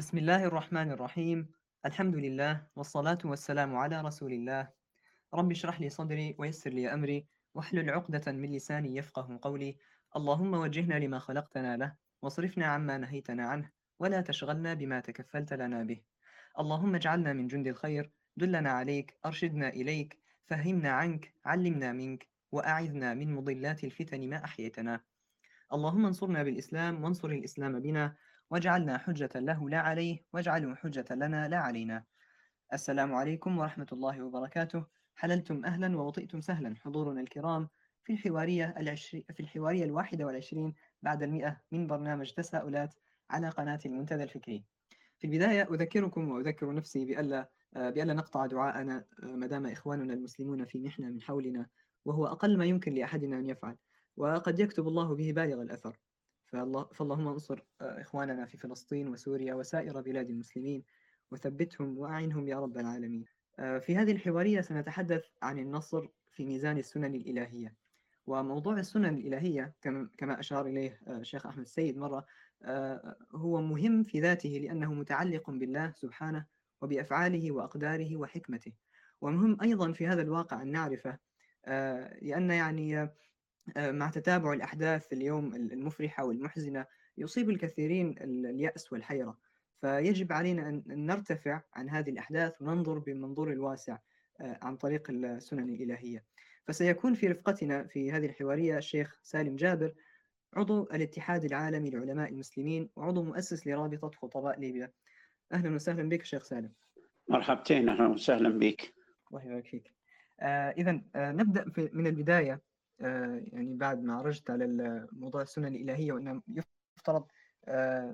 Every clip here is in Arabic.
بسم الله الرحمن الرحيم. الحمد لله والصلاة والسلام على رسول الله. رب اشرح لي صدري ويسر لي أمري واحلل عقدة من لساني يفقه قولي. اللهم وجهنا لما خلقتنا له واصرفنا عما نهيتنا عنه ولا تشغلنا بما تكفلت لنا به. اللهم اجعلنا من جند الخير دلنا عليك أرشدنا إليك فهمنا عنك علمنا منك وأعذنا من مضلات الفتن ما أحييتنا. اللهم انصرنا بالإسلام وانصر الإسلام بنا واجعلنا حجة له لا عليه واجعله حجة لنا لا علينا. السلام عليكم ورحمة الله وبركاته. حللتم أهلا ووطئتم سهلا. حضورنا الكرام في الحوارية العشري في الحوارية الواحدة والعشرين بعد المئة من برنامج تساؤلات على قناة المنتدى الفكري. في البداية أذكركم وأذكر نفسي بألا بألا نقطع دعاءنا ما دام إخواننا المسلمون في محنة من حولنا وهو أقل ما يمكن لأحدنا أن يفعل. وقد يكتب الله به بالغ الأثر. فالله فاللهم انصر إخواننا في فلسطين وسوريا وسائر بلاد المسلمين وثبتهم وأعنهم يا رب العالمين. في هذه الحوارية سنتحدث عن النصر في ميزان السنن الإلهية. وموضوع السنن الإلهية كما أشار إليه الشيخ أحمد السيد مرة هو مهم في ذاته لأنه متعلق بالله سبحانه وبأفعاله وأقداره وحكمته. ومهم أيضا في هذا الواقع أن نعرفه لأن يعني مع تتابع الأحداث اليوم المفرحة والمحزنة يصيب الكثيرين اليأس والحيرة. فيجب علينا أن نرتفع عن هذه الأحداث وننظر بالمنظور الواسع عن طريق السنن الإلهية. فسيكون في رفقتنا في هذه الحوارية الشيخ سالم جابر عضو الاتحاد العالمي لعلماء المسلمين وعضو مؤسس لرابطة خطباء ليبيا. أهلا وسهلا بك شيخ سالم. مرحبتين أهلا وسهلا بك. الله يبارك فيك. آه إذا آه نبدأ من البداية. يعني بعد ما عرجت على موضوع السنن الإلهية وأنه يفترض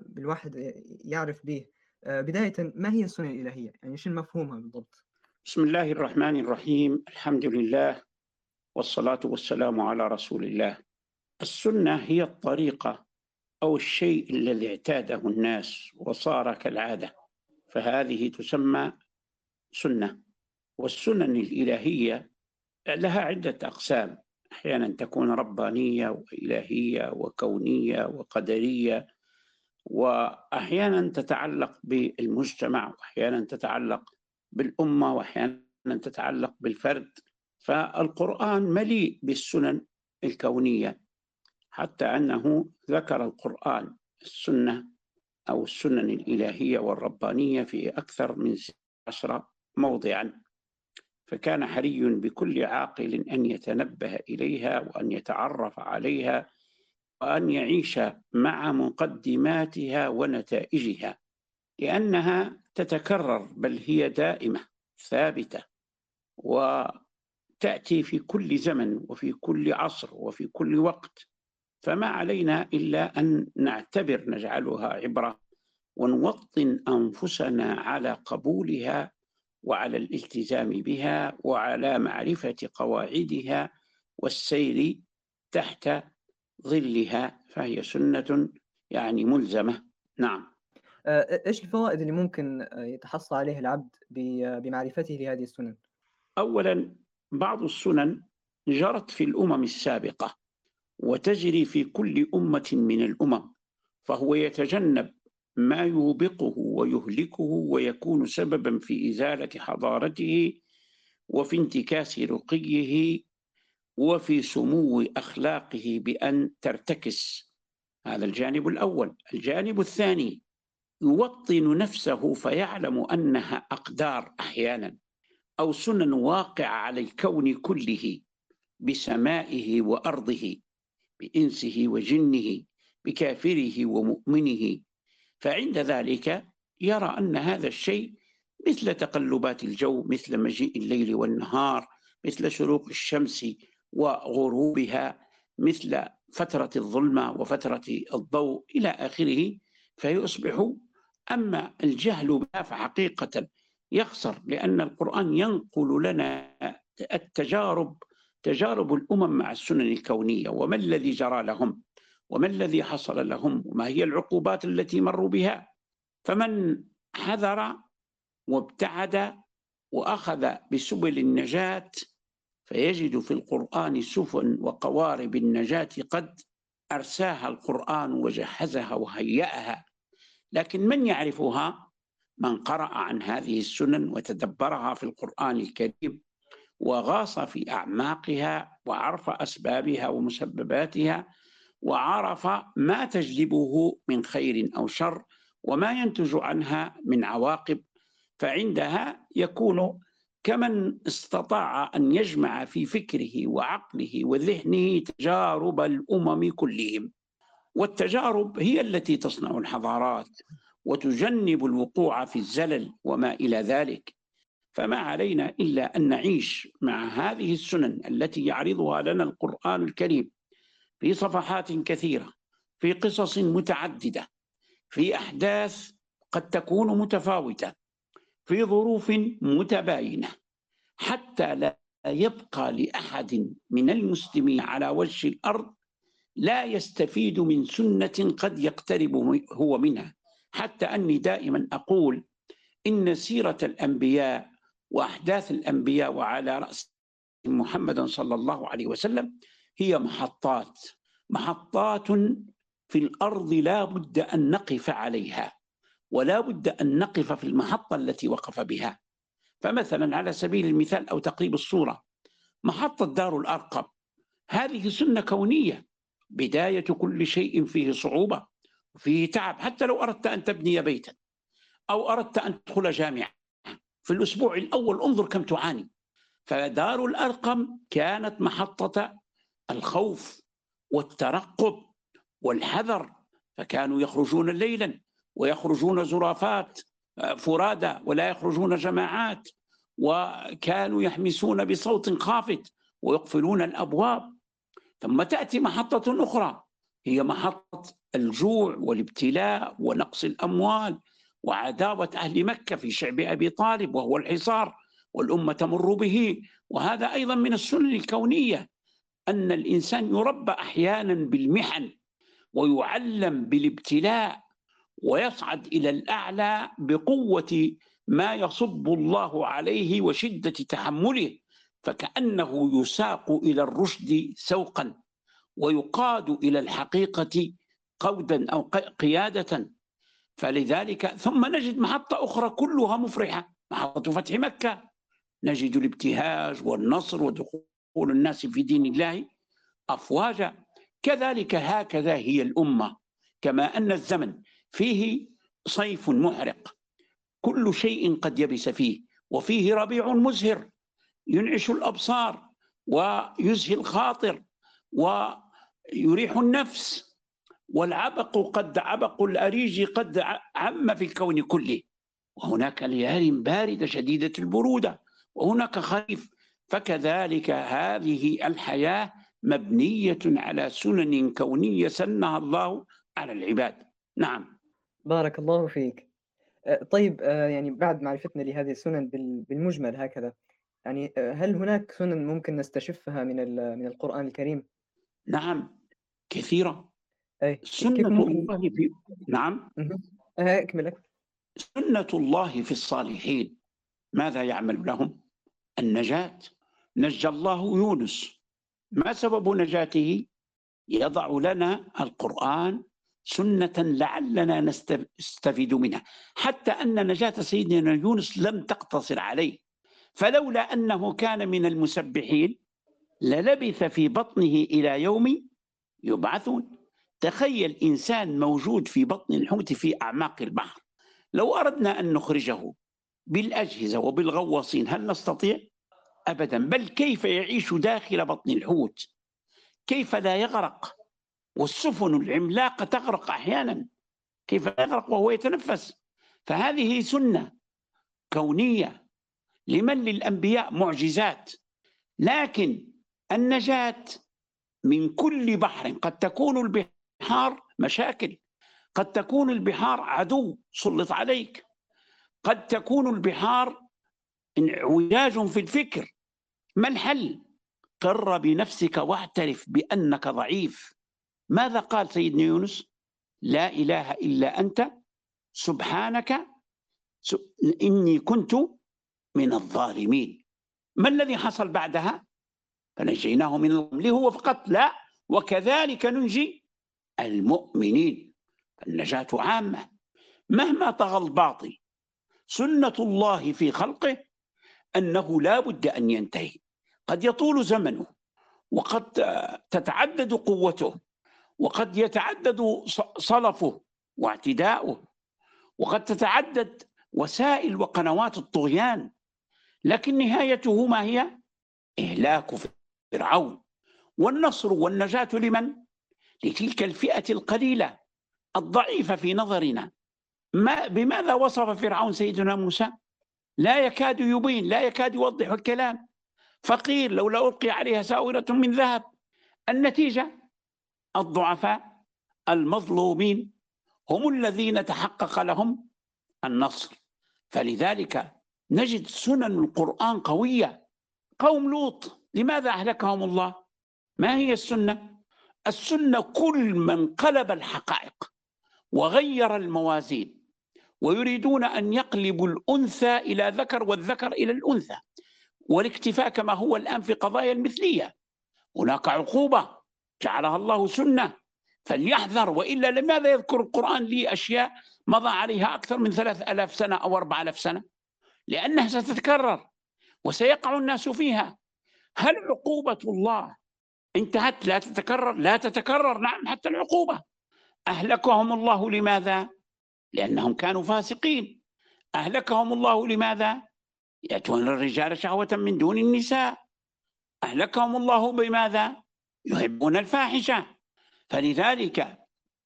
بالواحد يعرف به. بداية ما هي السنن الإلهية؟ يعني شو مفهومها بالضبط؟ بسم الله الرحمن الرحيم. الحمد لله والصلاة والسلام على رسول الله. السنة هي الطريقة أو الشيء الذي اعتاده الناس وصار كالعادة. فهذه تسمى سنة. والسنن الإلهية لها عدة أقسام. أحيانا تكون ربانية وإلهية وكونية وقدرية وأحيانا تتعلق بالمجتمع وأحيانا تتعلق بالأمة وأحيانا تتعلق بالفرد. فالقرآن مليء بالسنن الكونية حتى أنه ذكر القرآن السنة أو السنن الإلهية والربانية في أكثر من عشر موضعا. فكان حري بكل عاقل أن يتنبه إليها وأن يتعرف عليها وأن يعيش مع مقدماتها ونتائجها لأنها تتكرر بل هي دائمة ثابتة وتأتي في كل زمن وفي كل عصر وفي كل وقت. فما علينا إلا أن نعتبر نجعلها عبرة ونوطن أنفسنا على قبولها وعلى الالتزام بها وعلى معرفة قواعدها والسير تحت ظلها فهي سنة يعني ملزمة نعم إيش الفوائد اللي ممكن يتحصل عليها العبد بمعرفته لهذه السنن؟ اولا بعض السنن جرت في الأمم السابقة وتجري في كل أمة من الأمم فهو يتجنب ما يوبقه ويهلكه ويكون سببا في إزالة حضارته وفي انتكاس رقيه وفي سمو أخلاقه بأن ترتكس. هذا الجانب الأول. الجانب الثاني يوطن نفسه فيعلم أنها أقدار أحيانا أو سنن واقعه على الكون كله بسمائه وأرضه بإنسه وجنه بكافره ومؤمنه. فعند ذلك يرى أن هذا الشيء مثل تقلبات الجو مثل مجيء الليل والنهار مثل شروق الشمس وغروبها مثل فترة الظلمة وفترة الضوء إلى آخره فيصبح أما الجهل بها فحقيقة يخسر لأن القرآن ينقل لنا التجارب تجارب الأمم مع السنن الكونية وما الذي جرى لهم؟ وما الذي حصل لهم؟ وما هي العقوبات التي مروا بها؟ فمن حذر وابتعد وأخذ بسبل النجاة فيجد في القرآن سفن وقوارب النجاة قد أرساها القرآن وجهزها وهيأها. لكن من يعرفها؟ من قرأ عن هذه السنن وتدبرها في القرآن الكريم وغاص في أعماقها وعرف أسبابها ومسبباتها وعرف ما تجلبه من خير أو شر وما ينتج عنها من عواقب فعندها يكون كمن استطاع أن يجمع في فكره وعقله وذهنه تجارب الأمم كلهم. والتجارب هي التي تصنع الحضارات وتجنب الوقوع في الزلل وما إلى ذلك. فما علينا إلا أن نعيش مع هذه السنن التي يعرضها لنا القرآن الكريم. في صفحات كثيرة في قصص متعددة في أحداث قد تكون متفاوتة في ظروف متباينة حتى لا يبقى لأحد من المسلمين على وجه الأرض لا يستفيد من سنة قد يقترب هو منها. حتى أني دائما أقول إن سيرة الأنبياء وأحداث الأنبياء وعلى رأس محمد صلى الله عليه وسلم هي محطات محطات في الأرض لا بد أن نقف عليها ولا بد أن نقف في المحطة التي وقف بها. فمثلا على سبيل المثال أو تقريب الصورة محطة دار الأرقم هذه سنة كونية بداية كل شيء فيه صعوبة فيه تعب حتى لو أردت أن تبني بيتا أو أردت أن تدخل جامعة. في الأسبوع الأول انظر كم تعاني. فدار الأرقم كانت محطة الخوف والترقب والحذر فكانوا يخرجون ليلا ويخرجون زرافات آه، فرادى ولا يخرجون جماعات وكانوا يحمسون بصوت خافت ويقفلون الأبواب. ثم تأتي محطة أخرى هي محطة الجوع والابتلاء ونقص الأموال وعداوه أهل مكة في شعب أبي طالب وهو الحصار والأمة تمر به. وهذا أيضا من السنن الكونية أن الإنسان يربى أحيانا بالمحن ويعلم بالابتلاء ويصعد إلى الأعلى بقوة ما يصب الله عليه وشدة تحمله فكأنه يساق إلى الرشد سوقا ويقاد إلى الحقيقة قودا أو قيادة. فلذلك ثم نجد محطة أخرى كلها مفرحة محطة فتح مكة. نجد الابتهاج والنصر ودخول الناس في دين الله أفواجا. كذلك هكذا هي الأمة كما أن الزمن فيه صيف محرق. كل شيء قد يبس فيه وفيه ربيع مزهر ينعش الأبصار ويزهي الخاطر ويريح النفس. والعبق قد عبق الأريج قد عم في الكون كله. وهناك ليال باردة شديدة البرودة وهناك خريف فكذلك هذه الحياة مبنية على سنن كونية سنها الله على العباد. نعم. بارك الله فيك. آه، طيب آه، يعني بعد معرفتنا لهذه السنن بالمجمل هكذا يعني آه، هل هناك سنن ممكن نستشفها من من القرآن الكريم؟ نعم. كثيرة. أي سنة الله في نعم. أكمل سنة الله في الصالحين. ماذا يعمل لهم؟ النجاة. نجى الله يونس. ما سبب نجاته؟ يضع لنا القرآن سنة لعلنا نستفيد منها. حتى أن نجاة سيدنا يونس لم تقتصر عليه. فلولا أنه كان من المسبحين للبث في بطنه إلى يوم يبعثون. تخيل إنسان موجود في بطن الحوت في أعماق البحر. لو أردنا أن نخرجه بالأجهزة وبالغواصين هل نستطيع؟ أبدا. بل كيف يعيش داخل بطن الحوت؟ كيف لا يغرق؟ والسفن العملاقة تغرق أحيانا. كيف يغرق وهو يتنفس؟ فهذه سنة كونية لمن للأنبياء معجزات. لكن النجاة من كل بحر قد تكون البحار مشاكل قد تكون البحار عدو سلط عليك قد تكون البحار اعوجاج في الفكر ما الحل؟ قر بنفسك واعترف بأنك ضعيف. ماذا قال سيدنا يونس؟ لا إله إلا أنت سبحانك إني كنت من الظالمين. ما الذي حصل بعدها؟ فنجيناه من الغم هو فقط؟ لا. وكذلك ننجي المؤمنين. النجاة عامة. مهما طغى الباطل سنة الله في خلقه أنه لا بد أن ينتهي. قد يطول زمنه وقد تتعدد قوته وقد يتعدد صلفه واعتداؤه وقد تتعدد وسائل وقنوات الطغيان لكن نهايته ما هي إهلاك فرعون والنصر والنجاة لمن؟ لتلك الفئة القليلة الضعيفة في نظرنا ما بماذا وصف فرعون سيدنا موسى؟ لا يكاد يبين لا يكاد يوضح الكلام فقير لولا ألقي عليها ساورة من ذهب. النتيجة الضعفاء المظلومين هم الذين تحقق لهم النصر. فلذلك نجد سنن القرآن قوية. قوم لوط لماذا أهلكهم الله؟ ما هي السنة؟ السنة كل من قلب الحقائق وغير الموازين ويريدون أن يقلبوا الأنثى إلى ذكر والذكر إلى الأنثى. والاكتفاء كما هو الآن في قضايا المثلية. هناك عقوبة جعلها الله سنة فليحذر وإلا لماذا يذكر القرآن لي أشياء مضى عليها أكثر من ثلاث ألاف سنة أو أربع ألاف سنة؟ لأنها ستتكرر وسيقع الناس فيها. هل عقوبة الله انتهت؟ لا تتكرر لا تتكرر. نعم حتى العقوبة. أهلكهم الله لماذا؟ لأنهم كانوا فاسقين. أهلكهم الله لماذا؟ يأتون الرجال شهوة من دون النساء. أهلكهم الله بماذا؟ يحبون الفاحشة. فلذلك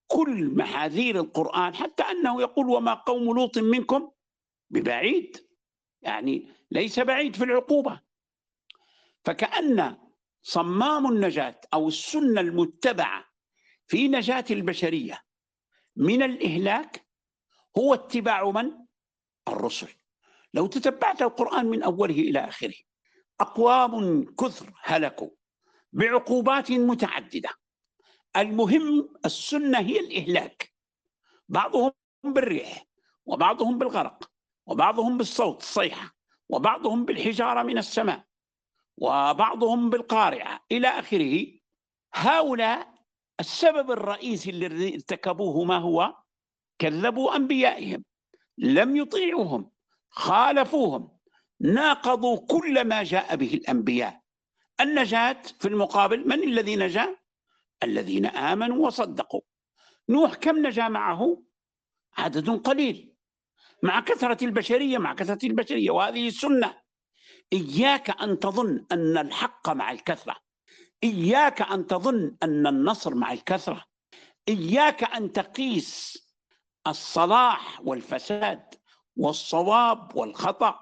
كل محاذير القرآن حتى أنه يقول وما قوم لوط منكم ببعيد يعني ليس بعيد في العقوبة. فكأن صمام النجاة أو السنة المتبعة في نجاة البشرية من الإهلاك هو اتباع من؟ الرسل. لو تتبعت القرآن من أوله إلى آخره أقوام كثر هلكوا بعقوبات متعددة. المهم السنة هي الإهلاك. بعضهم بالريح وبعضهم بالغرق وبعضهم بالصوت الصيحة وبعضهم بالحجارة من السماء وبعضهم بالقارعة. إلى آخره هؤلاء السبب الرئيسي الذي ارتكبوه ما هو؟ كذبوا أنبيائهم لم يطيعوهم. خالفوهم ناقضوا كل ما جاء به الأنبياء. النجاة في المقابل من الذي نجا؟ الذين آمنوا وصدقوا. نوح كم نجا معه؟ عدد قليل. مع كثرة البشرية مع كثرة البشرية وهذه السنة. إياك أن تظن أن الحق مع الكثرة. إياك أن تظن أن النصر مع الكثرة. إياك أن تقيس الصلاح والفساد. والصواب والخطأ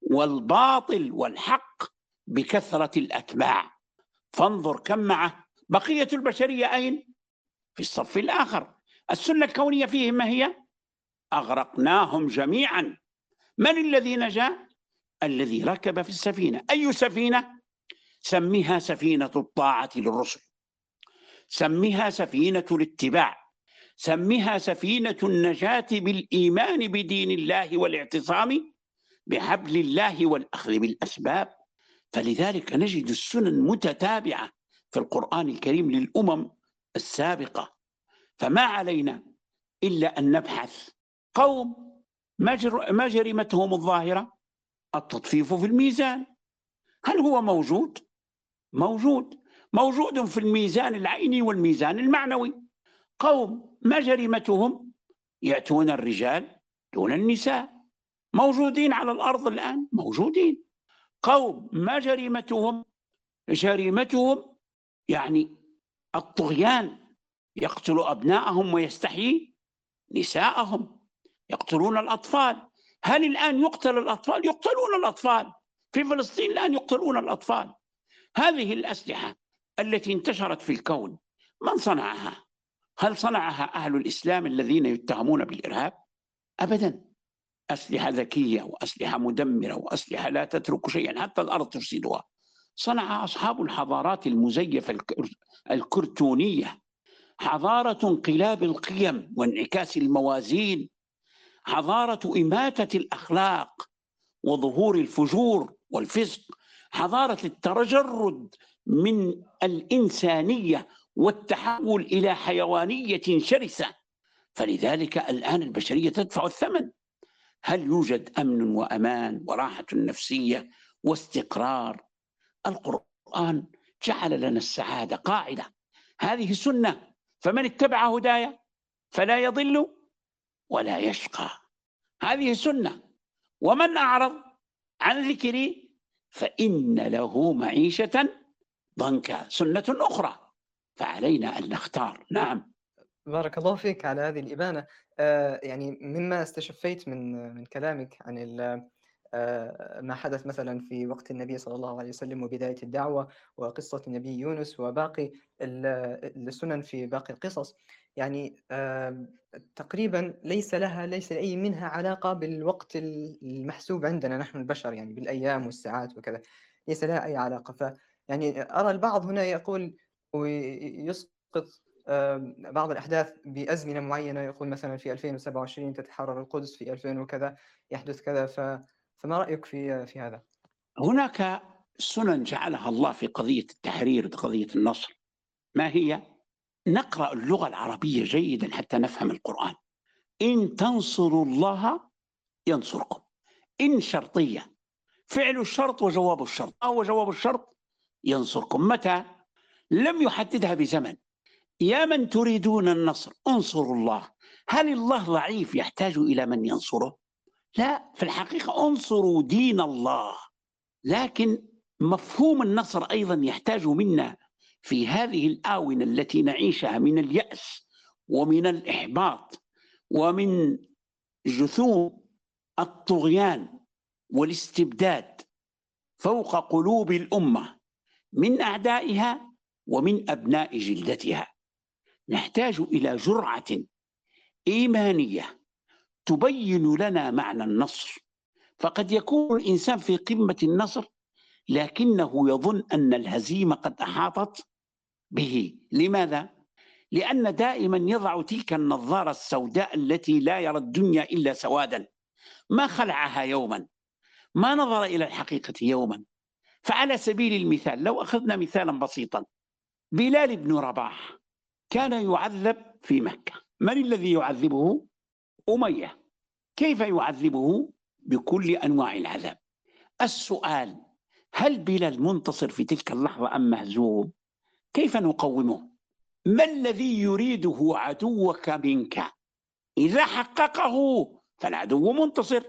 والباطل والحق بكثرة الأتباع فانظر كم معه بقية البشرية أين؟ في الصف الآخر السنة الكونية فيهم ما هي؟ أغرقناهم جميعا من الذي نجا؟ الذي ركب في السفينة أي سفينة؟ سميها سفينة الطاعة للرسل سميها سفينة الاتباع سميها سفينة النجاة بالإيمان بدين الله والاعتصام بحبل الله والأخذ بالأسباب. فلذلك نجد السنن متتابعة في القرآن الكريم للأمم السابقة. فما علينا إلا أن نبحث. قوم ما جريمتهم الظاهرة. التطفيف في الميزان. هل هو موجود؟ موجود. موجود في الميزان العيني والميزان المعنوي. قوم ما جريمتهم؟ يأتون الرجال دون النساء. موجودين على الأرض الآن؟ موجودين. قوم ما جريمتهم؟ جريمتهم يعني الطغيان يقتل أبناءهم ويستحيي نساءهم يقتلون الأطفال. هل الآن يقتل الأطفال؟ يقتلون الأطفال. في فلسطين الآن يقتلون الأطفال. هذه الأسلحة التي انتشرت في الكون من صنعها؟ هل صنعها أهل الإسلام الذين يتهمون بالإرهاب؟ أبدا. أسلحة ذكية وأسلحة مدمرة وأسلحة لا تترك شيئا حتى الأرض تفسدها. صنع أصحاب الحضارات المزيفة الكرتونية. حضارة انقلاب القيم وانعكاس الموازين. حضارة إماتة الأخلاق وظهور الفجور والفسق. حضارة التجرد من الإنسانية والتحول إلى حيوانية شرسة. فلذلك الآن البشرية تدفع الثمن. هل يوجد أمن وأمان وراحة نفسية واستقرار؟ القرآن جعل لنا السعادة قاعدة. هذه سنة فمن اتبع هدايا فلا يضل ولا يشقى. هذه سنة. ومن أعرض عن ذكري فإن له معيشة ضنكا. سنة أخرى. فعلينا أن نختار. نعم. بارك الله فيك على هذه الإبانة. آه يعني مما استشفيت من من كلامك عن آه، ما حدث مثلا في وقت النبي صلى الله عليه وسلم وبداية الدعوة وقصة النبي يونس وباقي السنن في باقي القصص. يعني تقريبا ليس لها ليس لأي منها علاقة بالوقت المحسوب عندنا. نحن البشر يعني بالأيام والساعات وكذا. ليس لها أي علاقة. ف يعني أرى البعض هنا يقول ويسقط بعض الأحداث بأزمنة معينة. يقول مثلا في 2027 تتحرر القدس في 2000 وكذا يحدث كذا. فما رأيك في في هذا؟ هناك سنن جعلها الله في قضية التحرير قضية النصر. ما هي؟ نقرأ اللغة العربية جيدا حتى نفهم القرآن. إن تنصروا الله ينصركم. إن شرطية. فعل الشرط وجواب الشرط. أو جواب الشرط ينصركم. متى؟ لم يحددها بزمن. يا من تريدون النصر انصروا الله. هل الله ضعيف يحتاج إلى من ينصره؟ لا في الحقيقة انصروا دين الله. لكن مفهوم النصر أيضا يحتاج منا في هذه الآونة التي نعيشها من اليأس ومن الإحباط ومن جثوم الطغيان والاستبداد فوق قلوب الأمة. من أعدائها ومن أبناء جلدتها. نحتاج إلى جرعة إيمانية تبين لنا معنى النصر. فقد يكون الإنسان في قمة النصر لكنه يظن أن الهزيمة قد أحاطت به. لماذا؟ لأن دائما يضع تلك النظارة السوداء التي لا يرى الدنيا إلا سوادا. ما خلعها يوما؟ ما نظر إلى الحقيقة يوما؟ فعلى سبيل المثال لو أخذنا مثالا بسيطا بلال بن رباح كان يعذب في مكة. من الذي يعذبه؟ أمية. كيف يعذبه؟ بكل أنواع العذاب. السؤال هل بلال منتصر في تلك اللحظة أم مهزوم؟ كيف نقومه؟ ما الذي يريده عدوك منك؟ إذا حققه فالعدو منتصر.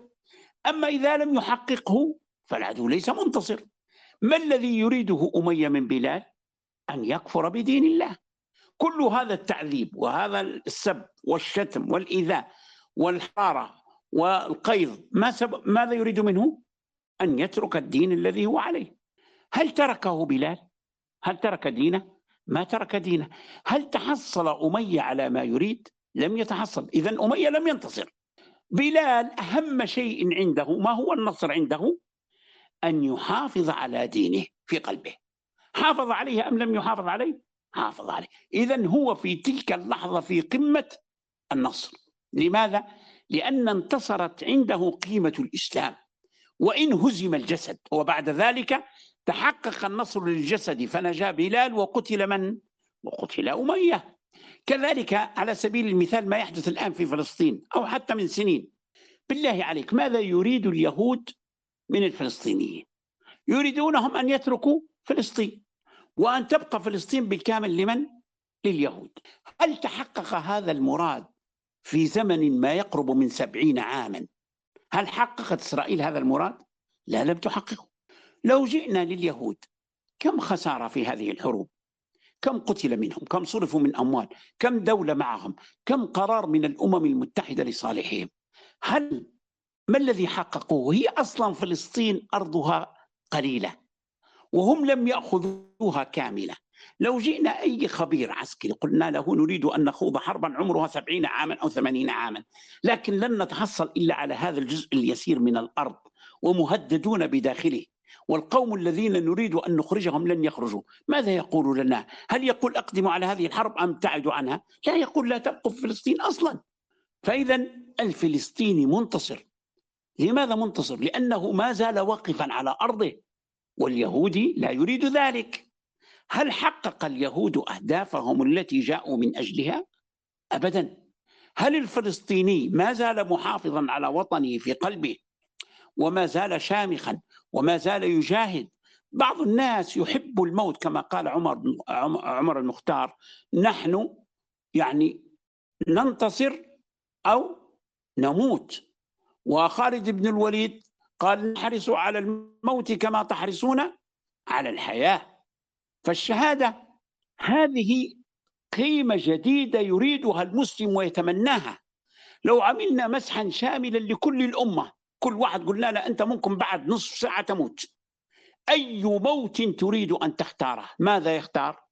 أما إذا لم يحققه فالعدو ليس منتصر. ما الذي يريده أمية من بلال؟ أن يكفر بدين الله كل هذا التعذيب وهذا السب والشتم والإيذاء والحارة والقيض ما سبب ماذا يريد منه؟ أن يترك الدين الذي هو عليه هل تركه بلال؟ هل ترك دينه؟ ما ترك دينه هل تحصل أمية على ما يريد؟ لم يتحصل إذا أمية لم ينتصر بلال أهم شيء عنده ما هو النصر عنده؟ أن يحافظ على دينه في قلبه حافظ عليه أم لم يحافظ عليه؟ حافظ عليه إذا هو في تلك اللحظة في قمة النصر لماذا؟ لأن انتصرت عنده قيمة الإسلام وإن هزم الجسد وبعد ذلك تحقق النصر للجسد فنجا بلال وقتل من؟ وقتل أمية كذلك على سبيل المثال ما يحدث الآن في فلسطين أو حتى من سنين بالله عليك ماذا يريد اليهود من الفلسطينيين يريدونهم أن يتركوا فلسطين. وأن تبقى فلسطين بالكامل لمن؟ لليهود. هل تحقق هذا المراد في زمن ما يقرب من سبعين عاما؟ هل حققت إسرائيل هذا المراد؟ لا لم تحققه. لو جئنا لليهود كم خسارة في هذه الحروب؟ كم قتل منهم؟ كم صرفوا من أموال؟ كم دولة معهم؟ كم قرار من الأمم المتحدة لصالحهم؟ هل ما الذي حققوه هي أصلا فلسطين أرضها قليلة؟ وهم لم يأخذوها كاملة. لو جئنا أي خبير عسكري قلنا له نريد أن نخوض حربا عمرها سبعين عاما أو ثمانين عاما لكن لن نتحصل إلا على هذا الجزء اليسير من الأرض ومهددون بداخله. والقوم الذين نريد أن نخرجهم لن يخرجوا. ماذا يقول لنا؟ هل يقول أقدموا على هذه الحرب أم ابتعدوا عنها؟ لا يقول لا في فلسطين أصلا. فإذا الفلسطيني منتصر. لماذا منتصر؟ لأنه ما زال واقفا على أرضه. واليهودي لا يريد ذلك. هل حقق اليهود أهدافهم التي جاءوا من أجلها؟ أبدا. هل الفلسطيني ما زال محافظا على وطنه في قلبه وما زال شامخا وما زال يجاهد؟ بعض الناس يحب الموت كما قال عمر عمر المختار. نحن يعني ننتصر أو نموت. وخالد بن الوليد قال نحرص على الموت كما تحرصون على الحياة. فالشهادة هذه قيمة جديدة يريدها المسلم ويتمناها. لو عملنا مسحا شاملا لكل الأمة كل واحد قلنا له أنت ممكن بعد نصف ساعة تموت. أي موت تريد أن تختاره؟ ماذا يختار؟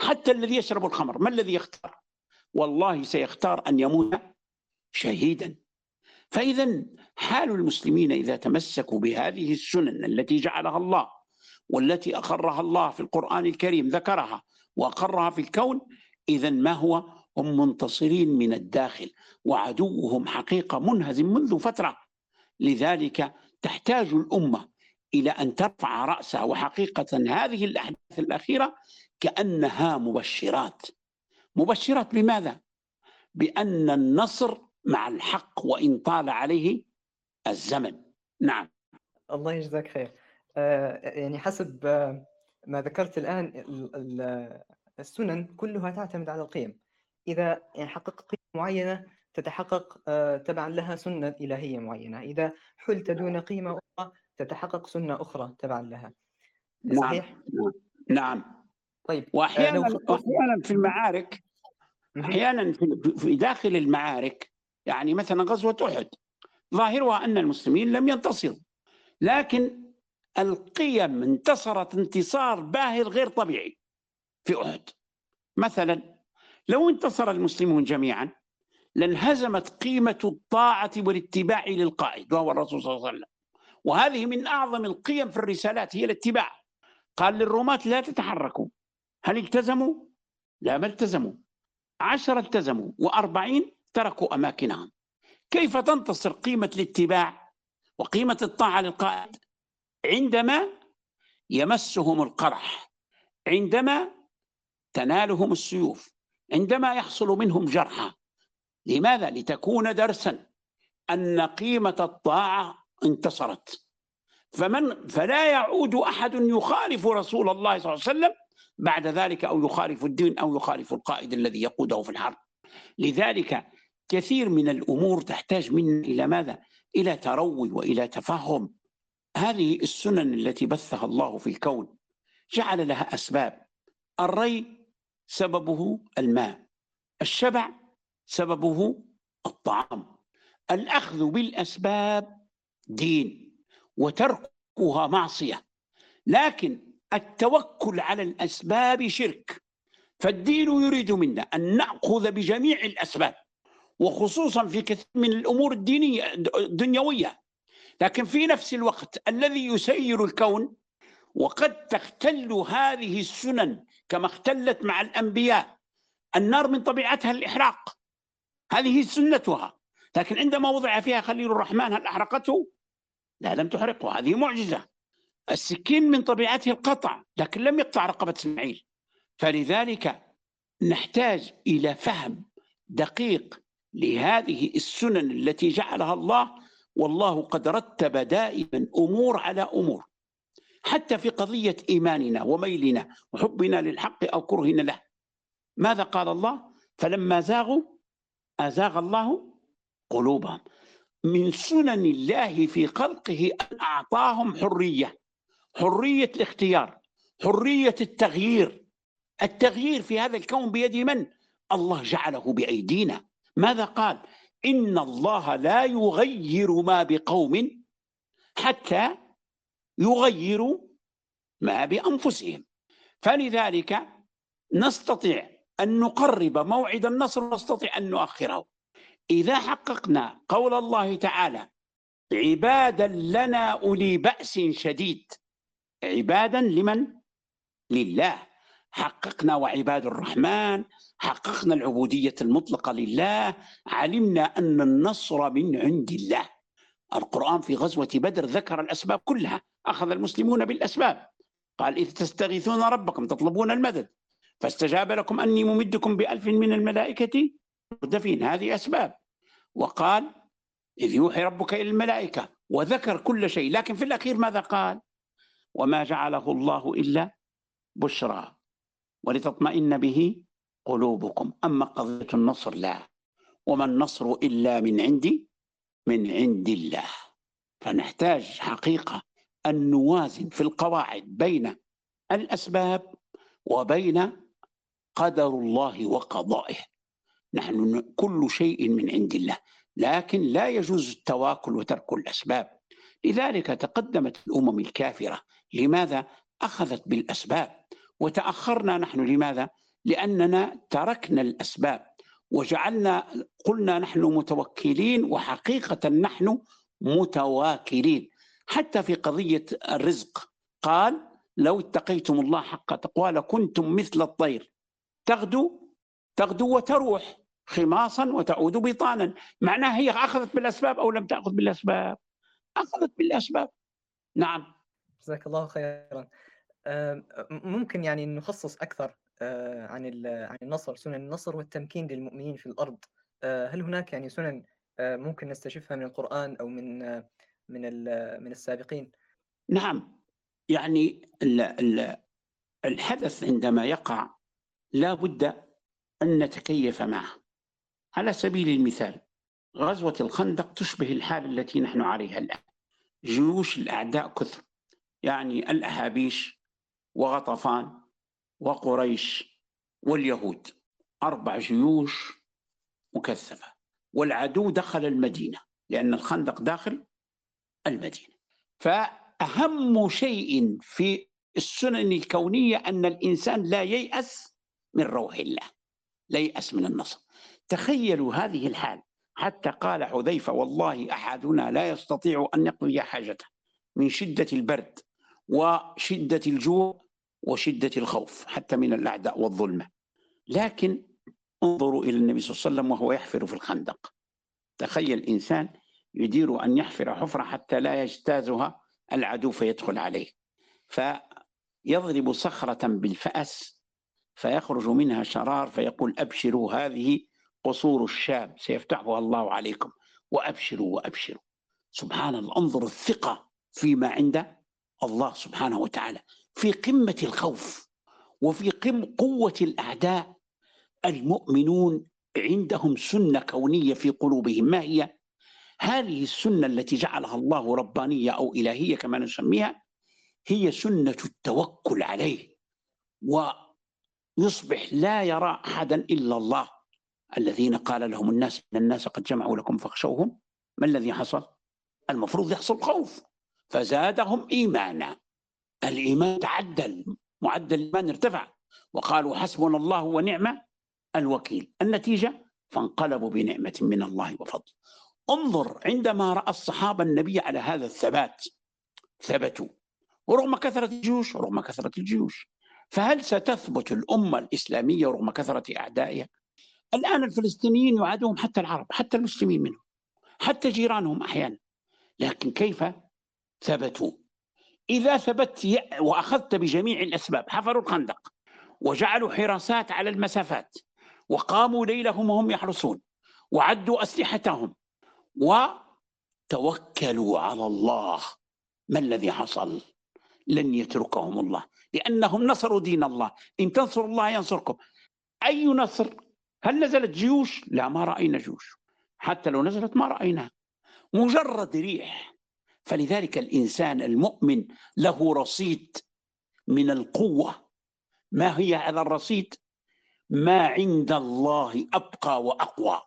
حتى الذي يشرب الخمر ما الذي يختار؟ والله سيختار أن يموت شهيدا. فإذا حال المسلمين إذا تمسكوا بهذه السنن التي جعلها الله والتي أقرها الله في القرآن الكريم ذكرها وأقرها في الكون إذا ما هو؟ هم منتصرين من الداخل وعدوهم حقيقة منهزم منذ فترة. لذلك تحتاج الأمة إلى أن ترفع رأسها وحقيقة هذه الأحداث الأخيرة كأنها مبشرات. مبشرات بماذا؟ بأن النصر مع الحق وإن طال عليه الزمن. نعم. الله يجزاك خير. آه، يعني حسب آه، ما ذكرت الآن السنن كلها تعتمد على القيم. إذا يعني حققت قيم معينة تتحقق آه، تبعا لها سنة إلهية معينة. إذا حلت دون قيمة أخرى تتحقق سنة أخرى تبعا لها. نعم. صحيح؟ نعم, نعم. طيب وأحيانا, أحيانا في المعارك أحيانا في داخل المعارك يعني مثلا غزوة أحد. ظاهرها أن المسلمين لم ينتصروا لكن القيم انتصرت انتصار باهر غير طبيعي في أحد. مثلا لو انتصر المسلمون جميعا لانهزمت قيمة الطاعة والاتباع للقائد وهو الرسول صلى الله عليه وسلم. وهذه من أعظم القيم في الرسالات هي الاتباع. قال للرومات لا تتحركوا. هل التزموا؟ لا ما التزموا. عشرة التزموا. وأربعين تركوا أماكنهم. كيف تنتصر قيمة الاتباع وقيمة الطاعة للقائد؟ عندما يمسهم القرح عندما تنالهم السيوف عندما يحصل منهم جرحى. لماذا؟ لتكون درسا أن قيمة الطاعة انتصرت. فمن فلا يعود أحد يخالف رسول الله صلى الله عليه وسلم بعد ذلك أو يخالف الدين أو يخالف القائد الذي يقوده في الحرب. لذلك كثير من الأمور تحتاج منا إلى ماذا؟ إلى تروي وإلى تفهم. هذه السنن التي بثها الله في الكون جعل لها أسباب. الري سببه الماء الشبع سببه الطعام. الأخذ بالأسباب دين وتركها معصية. لكن التوكل على الأسباب شرك. فالدين يريد منا أن نأخذ بجميع الأسباب. وخصوصا في كثير من الأمور الدينية الدنيوية. لكن في نفس الوقت الذي يسير الكون وقد تختل هذه السنن كما اختلت مع الأنبياء. النار من طبيعتها الإحراق. هذه سنتها. لكن عندما وضع فيها خليل الرحمن هل أحرقته؟ لا لم تحرقه. هذه معجزة. السكين من طبيعته القطع لكن لم يقطع رقبة إسماعيل. فلذلك نحتاج إلى فهم دقيق لهذه السنن التي جعلها الله والله قد رتب دائما أمور على أمور حتى في قضية إيماننا وميلنا وحبنا للحق أو كرهنا له. ماذا قال الله؟ فلما زاغوا أزاغ الله قلوبهم. من سنن الله في خلقه أن أعطاهم حرية حرية الاختيار حرية التغيير. التغيير في هذا الكون بيد من؟ الله جعله بأيدينا. ماذا قال؟ إن الله لا يغير ما بقوم حتى يغيروا ما بأنفسهم. فلذلك نستطيع أن نقرب موعد النصر ونستطيع أن نؤخره. إذا حققنا قول الله تعالى عبادا لنا أولي بأس شديد. عبادا لمن؟ لله. حققنا وعباد الرحمن حققنا العبودية المطلقة لله علمنا أن النصر من عند الله. القرآن في غزوة بدر ذكر الأسباب كلها أخذ المسلمون بالأسباب. قال إذ تستغيثون ربكم تطلبون المدد. فاستجاب لكم أني ممدكم بألف من الملائكة مردفين. هذه أسباب. وقال إذ يوحي ربك إلى الملائكة وذكر كل شيء لكن في الأخير ماذا قال؟ وما جعله الله إلا بشرى. ولتطمئن به قلوبكم. أما قضية النصر لا. وما النصر إلا من عندي من عند الله. فنحتاج حقيقة أن نوازن في القواعد بين الأسباب وبين قدر الله وقضائه. نحن كل شيء من عند الله. لكن لا يجوز التواكل وترك الأسباب. لذلك تقدمت الأمم الكافرة. لماذا؟ أخذت بالأسباب. وتأخرنا نحن. لماذا؟ لأننا تركنا الأسباب وجعلنا قلنا نحن متوكلين وحقيقة نحن متواكلين. حتى في قضية الرزق قال لو اتقيتم الله حق تقوى لكنتم مثل الطير. تغدو تغدو وتروح خماصا وتعود بطانا. معناها هي أخذت بالأسباب أو لم تأخذ بالأسباب؟ أخذت بالأسباب. نعم. جزاك الله خيرا. ممكن يعني نخصص أكثر عن عن النصر سنن النصر والتمكين للمؤمنين في الأرض. هل هناك يعني سنن ممكن نستشفها من القرآن أو من من من السابقين؟ نعم. يعني الحدث عندما يقع لا بد أن نتكيف معه. على سبيل المثال غزوة الخندق تشبه الحال التي نحن عليها الآن. جيوش الأعداء كثر. يعني الأحابيش وغطفان وقريش واليهود. أربع جيوش مكثفة. والعدو دخل المدينة لأن الخندق داخل المدينة. فأهم شيء في السنن الكونية أن الإنسان لا ييأس من روح الله لا ييأس من النصر. تخيلوا هذه الحال. حتى قال حذيفة والله أحدنا لا يستطيع أن يقضي حاجته من شدة البرد وشدة الجوع وشدة الخوف حتى من الأعداء والظلمة. لكن انظروا إلى النبي صلى الله عليه وسلم وهو يحفر في الخندق. تخيل إنسان يدير أن يحفر حفرة حتى لا يجتازها العدو فيدخل عليه. فيضرب صخرة بالفأس فيخرج منها شرار فيقول أبشروا هذه قصور الشام سيفتحها الله عليكم. وأبشروا وأبشروا. سبحان الله انظر الثقة فيما عند الله سبحانه وتعالى. في قمة الخوف وفي قم قوة الأعداء المؤمنون عندهم سنة كونية في قلوبهم. ما هي؟ هذه السنة التي جعلها الله ربانية أو إلهية كما نسميها هي سنة التوكل عليه. ويصبح لا يرى أحدا إلا الله. الذين قال لهم الناس إن الناس قد جمعوا لكم فاخشوهم ما الذي حصل؟ المفروض يحصل خوف. فزادهم إيمانا. الإيمان تعدل معدل الإيمان ارتفع. وقالوا حسبنا الله ونعم الوكيل. النتيجة فانقلبوا بنعمة من الله وفضل. انظر عندما رأى الصحابة النبي على هذا الثبات ثبتوا. ورغم كثرة الجيوش رغم كثرة الجيوش. فهل ستثبت الأمة الإسلامية رغم كثرة أعدائها؟ الآن الفلسطينيين يعادون حتى العرب حتى المسلمين منهم حتى جيرانهم أحيانا. لكن كيف ثبتوا؟ إذا ثبت وأخذت بجميع الأسباب حفروا الخندق وجعلوا حراسات على المسافات وقاموا ليلهم وهم يحرسون وعدوا أسلحتهم وتوكلوا على الله. ما الذي حصل؟ لن يتركهم الله لأنهم نصروا دين الله. إن تنصروا الله ينصركم. أي نصر؟ هل نزلت جيوش؟ لا ما رأينا جيوش. حتى لو نزلت ما رأيناها. مجرد ريح. فلذلك الإنسان المؤمن له رصيد من القوة. ما هي هذا الرصيد؟ ما عند الله أبقى وأقوى.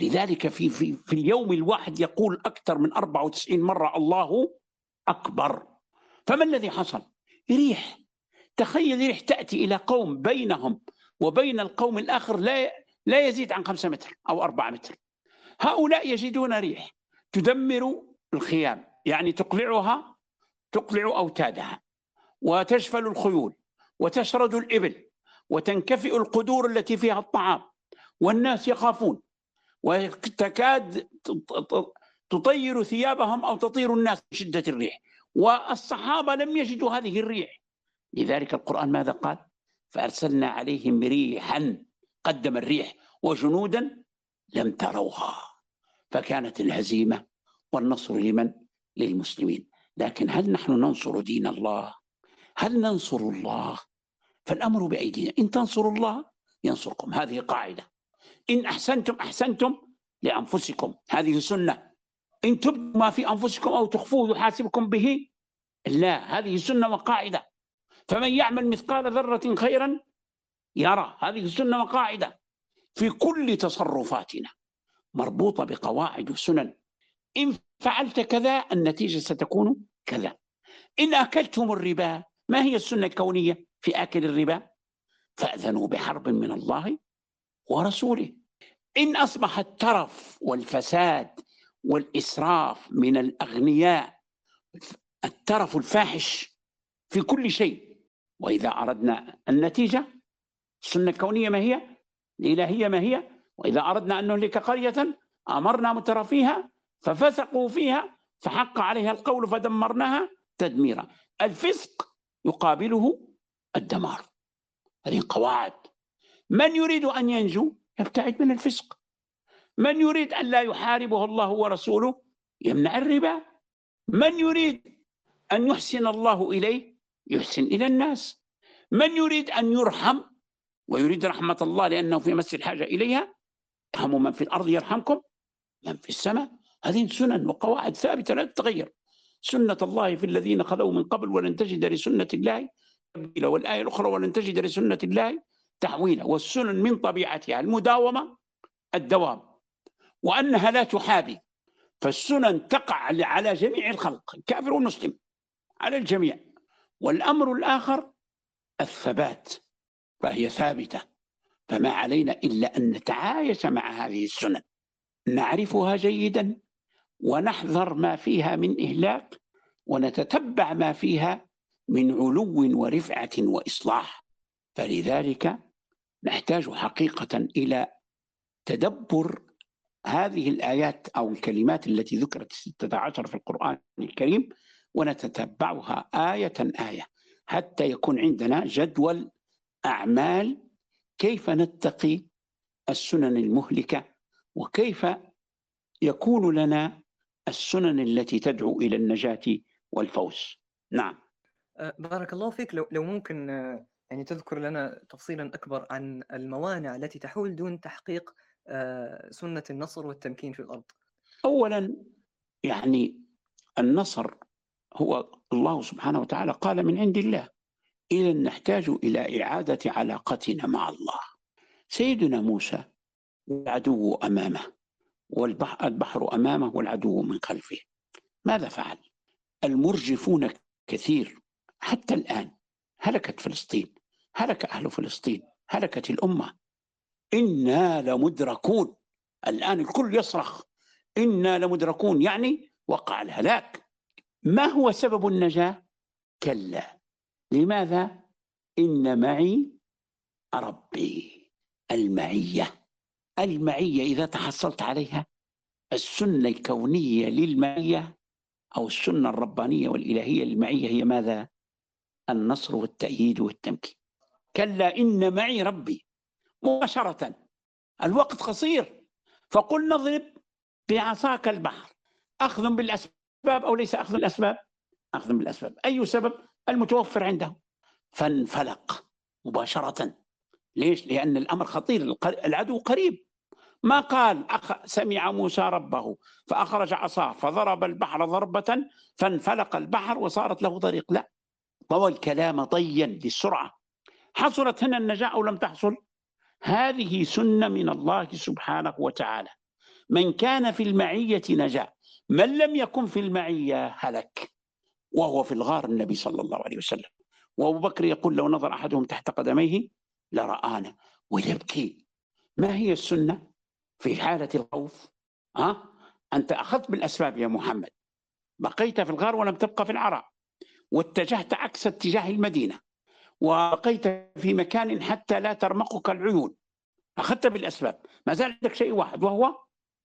لذلك في, في, في اليوم الواحد يقول أكثر من 94 مرة الله أكبر. فما الذي حصل؟ ريح. تخيل ريح تأتي إلى قوم بينهم وبين القوم الآخر لا لا يزيد عن خمسة متر أو أربعة متر. هؤلاء يجدون ريح تدمر الخيام. يعني تقلعها تقلع أوتادها وتشفل الخيول وتشرد الإبل وتنكفئ القدور التي فيها الطعام والناس يخافون وتكاد تطير ثيابهم أو تطير الناس بشدة الريح. والصحابة لم يجدوا هذه الريح. لذلك القرآن ماذا قال؟ فأرسلنا عليهم ريحا قدم الريح وجنودا لم تروها. فكانت الهزيمة والنصر لمن؟ للمسلمين. لكن هل نحن ننصر دين الله؟ هل ننصر الله؟ فالأمر بأيدينا. إن تنصروا الله ينصركم. هذه قاعدة. إن أحسنتم أحسنتم لأنفسكم. هذه سنة. إن تبدوا ما في أنفسكم أو تخفوه يحاسبكم به لا. هذه سنة وقاعدة. فمن يعمل مثقال ذرة خيرا يرى. هذه سنة وقاعدة. في كل تصرفاتنا مربوطة بقواعد وسنن. إن فعلت كذا النتيجة ستكون كذا. إن أكلتم الربا ما هي السنة الكونية في أكل الربا؟ فأذنوا بحرب من الله ورسوله. إن أصبح الترف والفساد والإسراف من الأغنياء الترف الفاحش في كل شيء. وإذا أردنا النتيجة السنة الكونية ما هي؟ الإلهية ما هي؟ وإذا أردنا أن نهلك قرية أمرنا مترفيها؟ ففسقوا فيها فحق عليها القول فدمرناها تدميرا. الفسق يقابله الدمار. هذه قواعد. من يريد أن ينجو؟ يبتعد من الفسق. من يريد أن لا يحاربه الله ورسوله؟ يمنع الربا. من يريد أن يحسن الله إليه؟ يحسن إلى الناس. من يريد أن يرحم؟ ويريد رحمة الله لأنه في مس الحاجة إليها. ارحموا من في الأرض يرحمكم من في السماء. هذه سنن وقواعد ثابتة لا تتغير. سنة الله في الذين خلوا من قبل ولن تجد لسنة الله تبديلا والآية الأخرى ولن تجد لسنة الله تحويلا والسنن من طبيعتها المداومة الدوام وأنها لا تحابي فالسنن تقع على جميع الخلق الكافر والمسلم على الجميع. والأمر الآخر الثبات فهي ثابتة. فما علينا إلا أن نتعايش مع هذه السنن. نعرفها جيدا ونحذر ما فيها من إهلاك ونتتبع ما فيها من علو ورفعة وإصلاح. فلذلك نحتاج حقيقة إلى تدبر هذه الآيات أو الكلمات التي ذكرت 16 في القرآن الكريم ونتتبعها آية آية حتى يكون عندنا جدول أعمال كيف نتقي السنن المهلكة وكيف يكون لنا السنن التي تدعو إلى النجاة والفوز. نعم. أه، بارك الله فيك. لو, لو ممكن أه، يعني تذكر لنا تفصيلا أكبر عن الموانع التي تحول دون تحقيق أه، سنة النصر والتمكين في الأرض. أولا يعني النصر هو الله سبحانه وتعالى قال من عند الله إذا نحتاج إلى إعادة علاقتنا مع الله. سيدنا موسى العدو أمامه والبحر أمامه والعدو من خلفه. ماذا فعل؟ المرجفون كثير. حتى الآن هلكت فلسطين هلك أهل فلسطين هلكت الأمة. إنا لمدركون. الآن الكل يصرخ. إنا لمدركون يعني وقع الهلاك. ما هو سبب النجاة؟ كلا. لماذا؟ إن معي ربي المعية. المعية إذا تحصلت عليها السنة الكونية للمعية أو السنة الربانية والإلهية للمعية هي ماذا؟ النصر والتأييد والتمكين. كلا إن معي ربي مباشرة الوقت قصير فقل نضرب بعصاك البحر. أخذ بالأسباب أو ليس أخذ بالأسباب؟ أخذ بالأسباب. أي سبب؟ المتوفر عنده فانفلق مباشرة. ليش؟ لأن الأمر خطير العدو قريب. ما قال أخ سمع موسى ربه فأخرج عصاه فضرب البحر ضربة فانفلق البحر وصارت له طريق. لا طوى الكلام طيا للسرعة. حصلت هنا النجاة أو لم تحصل؟ هذه سنة من الله سبحانه وتعالى. من كان في المعية نجا من لم يكن في المعية هلك وهو في الغار النبي صلى الله عليه وسلم. وأبو بكر يقول لو نظر أحدهم تحت قدميه لرآنا. ويبكي. ما هي السنة في حالة الخوف؟ ها؟ أنت أخذت بالأسباب يا محمد. بقيت في الغار ولم تبقى في العراء واتجهت عكس اتجاه المدينة. وبقيت في مكان حتى لا ترمقك العيون. أخذت بالأسباب. ما زال عندك شيء واحد وهو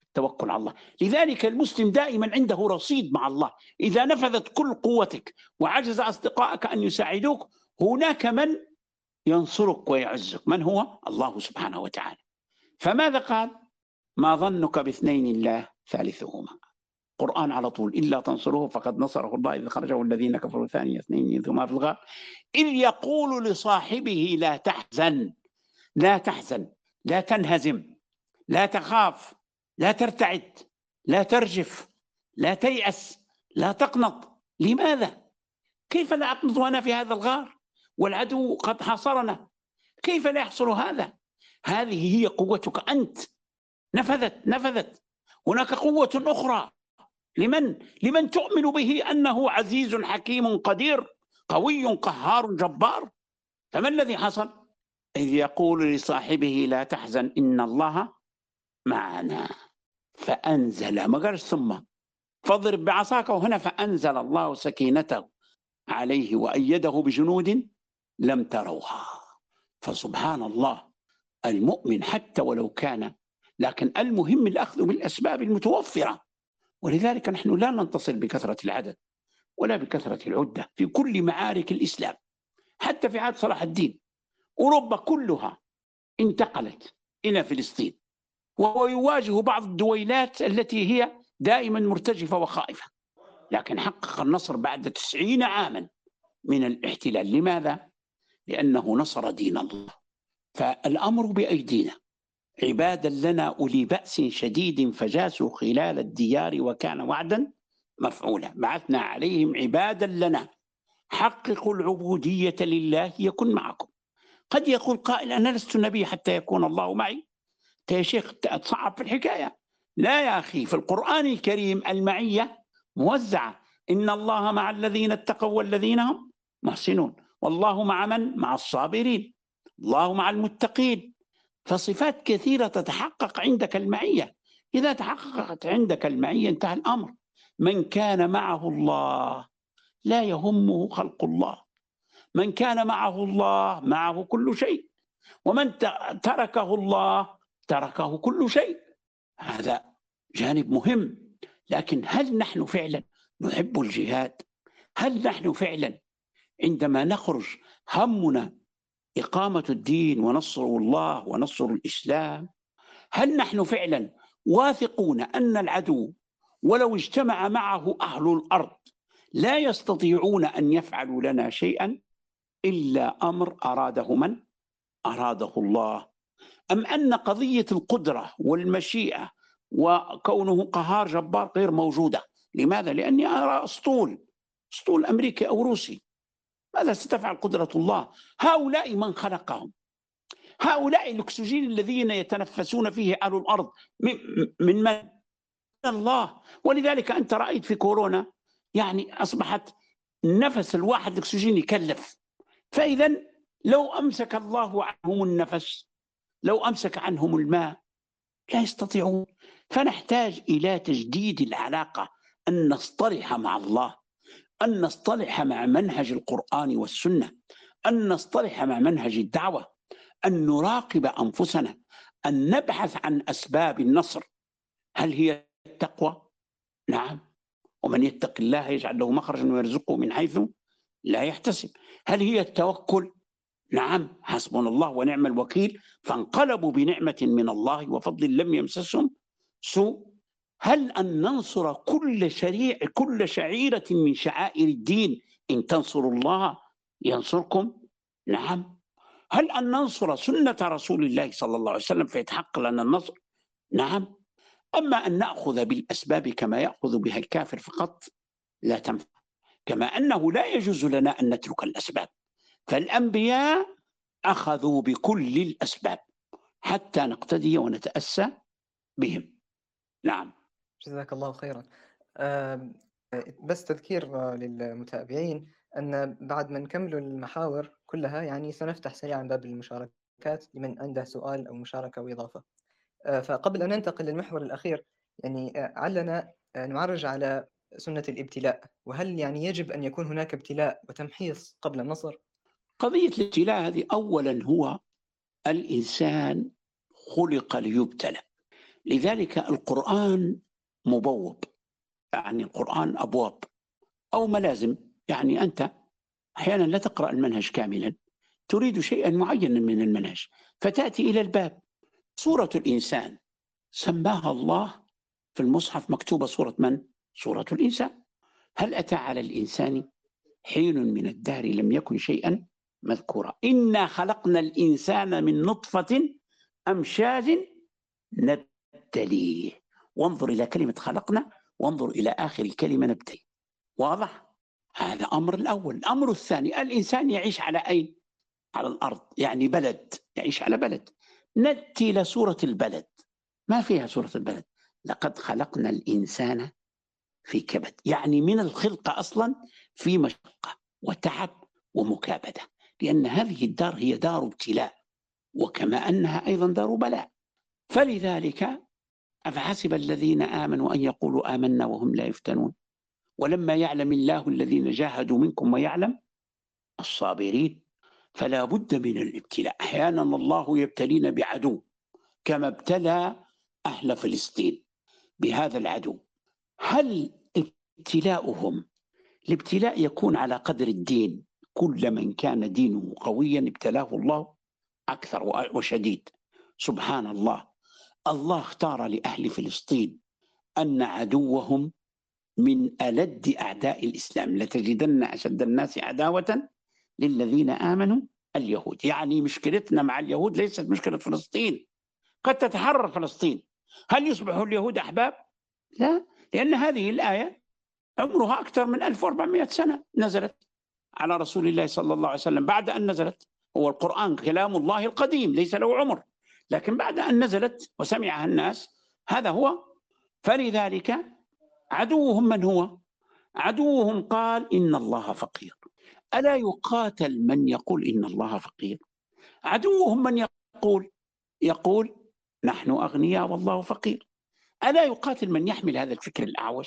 التوكل على الله. لذلك المسلم دائما عنده رصيد مع الله. إذا نفذت كل قوتك وعجز أصدقائك أن يساعدوك هناك من ينصرك ويعزك. من هو؟ الله سبحانه وتعالى. فماذا قال؟ ما ظنك باثنين الله ثالثهما. قرآن على طول. إلا تنصروه فقد نصره الله إذ خرجه الذين كفروا ثاني اثنين ثم في الغار. إذ يقول لصاحبه لا تحزن لا تحزن لا تنهزم لا تخاف لا ترتعد لا ترجف لا تيأس لا تقنط. لماذا؟ كيف لا أقنط وأنا في هذا الغار؟ والعدو قد حاصرنا. كيف لا يحصل هذا؟ هذه هي قوتك أنت. نفذت نفذت. هناك قوة أخرى. لمن؟ لمن تؤمن به أنه عزيز حكيم قدير قوي قهار جبار؟ فما الذي حصل؟ إذ يقول لصاحبه لا تحزن إن الله معنا. فأنزل ما قالش ثم. فاضرب بعصاك وهنا فأنزل الله سكينته عليه وأيده بجنود لم تروها. فسبحان الله المؤمن حتى ولو كان لكن المهم الأخذ بالأسباب المتوفرة. ولذلك نحن لا ننتصر بكثرة العدد ولا بكثرة العدة في كل معارك الإسلام حتى في عهد صلاح الدين. أوروبا كلها انتقلت إلى فلسطين وهو يواجه بعض الدويلات التي هي دائما مرتجفة وخائفة. لكن حقق النصر بعد تسعين عاما من الاحتلال. لماذا؟ لأنه نصر دين الله. فالأمر بأيدينا. عبادا لنا أولي بأس شديد فجاسوا خلال الديار وكان وعدا مفعولا. بعثنا عليهم عبادا لنا. حققوا العبودية لله يكن معكم. قد يقول قائل أنا لست نبي حتى يكون الله معي. يا شيخ تصعب في الحكاية. لا يا أخي في القرآن الكريم المعية موزعة. إن الله مع الذين اتقوا والذين هم محسنون. والله مع من؟ مع الصابرين. الله مع المتقين. فصفات كثيرة تتحقق عندك المعية. إذا تحققت عندك المعية انتهى الأمر. من كان معه الله لا يهمه خلق الله. من كان معه الله معه كل شيء. ومن تركه الله تركه كل شيء. هذا جانب مهم. لكن هل نحن فعلا نحب الجهاد؟ هل نحن فعلا عندما نخرج همنا إقامة الدين ونصر الله ونصر الإسلام هل نحن فعلا واثقون أن العدو ولو اجتمع معه أهل الأرض لا يستطيعون أن يفعلوا لنا شيئا إلا أمر أراده من؟ أراده الله أم أن قضية القدرة والمشيئة وكونه قهار جبار غير موجودة لماذا؟ لأني أرى أسطول أسطول أمريكي أو روسي ماذا ستفعل قدرة الله؟ هؤلاء من خلقهم. هؤلاء الأكسجين الذين يتنفسون فيه أهل الأرض من من الله. ولذلك أنت رأيت في كورونا يعني أصبحت نفس الواحد الأكسجين يكلف. فإذا لو أمسك الله عنهم النفس لو أمسك عنهم الماء لا يستطيعون. فنحتاج إلى تجديد العلاقة أن نصطلح مع الله. أن نصطلح مع منهج القرآن والسنة أن نصطلح مع منهج الدعوة أن نراقب أنفسنا أن نبحث عن أسباب النصر. هل هي التقوى؟ نعم. ومن يتق الله يجعل له مخرجا ويرزقه من حيث لا يحتسب. هل هي التوكل؟ نعم حسبنا الله ونعم الوكيل. فانقلبوا بنعمة من الله وفضل لم يمسسهم سوء. هل أن ننصر كل شريع كل شعيرة من شعائر الدين إن تنصروا الله ينصركم؟ نعم. هل أن ننصر سنة رسول الله صلى الله عليه وسلم فيتحقق لنا النصر؟ نعم. أما أن نأخذ بالأسباب كما يأخذ بها الكافر فقط لا تنفع. كما أنه لا يجوز لنا أن نترك الأسباب. فالأنبياء أخذوا بكل الأسباب حتى نقتدي ونتأسى بهم. نعم. جزاك الله خيرا. بس تذكير للمتابعين أن بعد ما نكمل المحاور كلها يعني سنفتح سريعا باب المشاركات لمن عنده سؤال أو مشاركة أو إضافة فقبل أن ننتقل للمحور الأخير يعني علنا نعرج على سنة الابتلاء. وهل يعني يجب أن يكون هناك ابتلاء وتمحيص قبل النصر؟ قضية الابتلاء هذه أولا هو الإنسان خلق ليبتلى. لذلك القرآن مبوب يعني القرآن أبواب أو ملازم يعني أنت أحيانا لا تقرأ المنهج كاملا تريد شيئا معينا من المنهج فتأتي إلى الباب. صورة الإنسان. سماها الله في المصحف مكتوبة سورة من؟ سورة الإنسان. هل أتى على الإنسان حين من الدهر لم يكن شيئا مذكورا؟ إنا خلقنا الإنسان من نطفة أمشاج نبتليه. وانظر إلى كلمة خلقنا وانظر إلى آخر الكلمة نبتلي واضح؟ هذا أمر الأول. الأمر الثاني الإنسان يعيش على أين؟ على الأرض يعني بلد يعيش على بلد. نأتي إلى سورة البلد. ما فيها سورة البلد؟ لقد خلقنا الإنسان في كبد يعني من الخلقة أصلا في مشقة وتعب ومكابدة لأن هذه الدار هي دار ابتلاء وكما أنها أيضا دار بلاء. فلذلك أفحسب الذين آمنوا أن يقولوا آمنا وهم لا يفتنون؟ ولما يعلم الله الذين جاهدوا منكم ويعلم الصابرين فلا بد من الابتلاء. أحيانا الله يبتلينا بعدو كما ابتلى أهل فلسطين بهذا العدو. هل ابتلاؤهم الابتلاء يكون على قدر الدين؟ كل من كان دينه قويا ابتلاه الله أكثر وشديد. سبحان الله. الله اختار لأهل فلسطين أن عدوهم من ألد أعداء الإسلام. لتجدن أشد الناس عداوة للذين آمنوا اليهود. يعني مشكلتنا مع اليهود ليست مشكلة فلسطين قد تتحرر فلسطين. هل يصبح اليهود أحباب؟ لا لأن هذه الآية عمرها أكثر من 1400 سنة نزلت على رسول الله صلى الله عليه وسلم. بعد أن نزلت هو القرآن كلام الله القديم ليس له عمر. لكن بعد أن نزلت وسمعها الناس هذا هو. فلذلك عدوهم من هو؟ عدوهم قال إن الله فقير. ألا يقاتل من يقول إن الله فقير؟ عدوهم من يقول؟ يقول نحن أغنياء والله فقير. ألا يقاتل من يحمل هذا الفكر الأعوج؟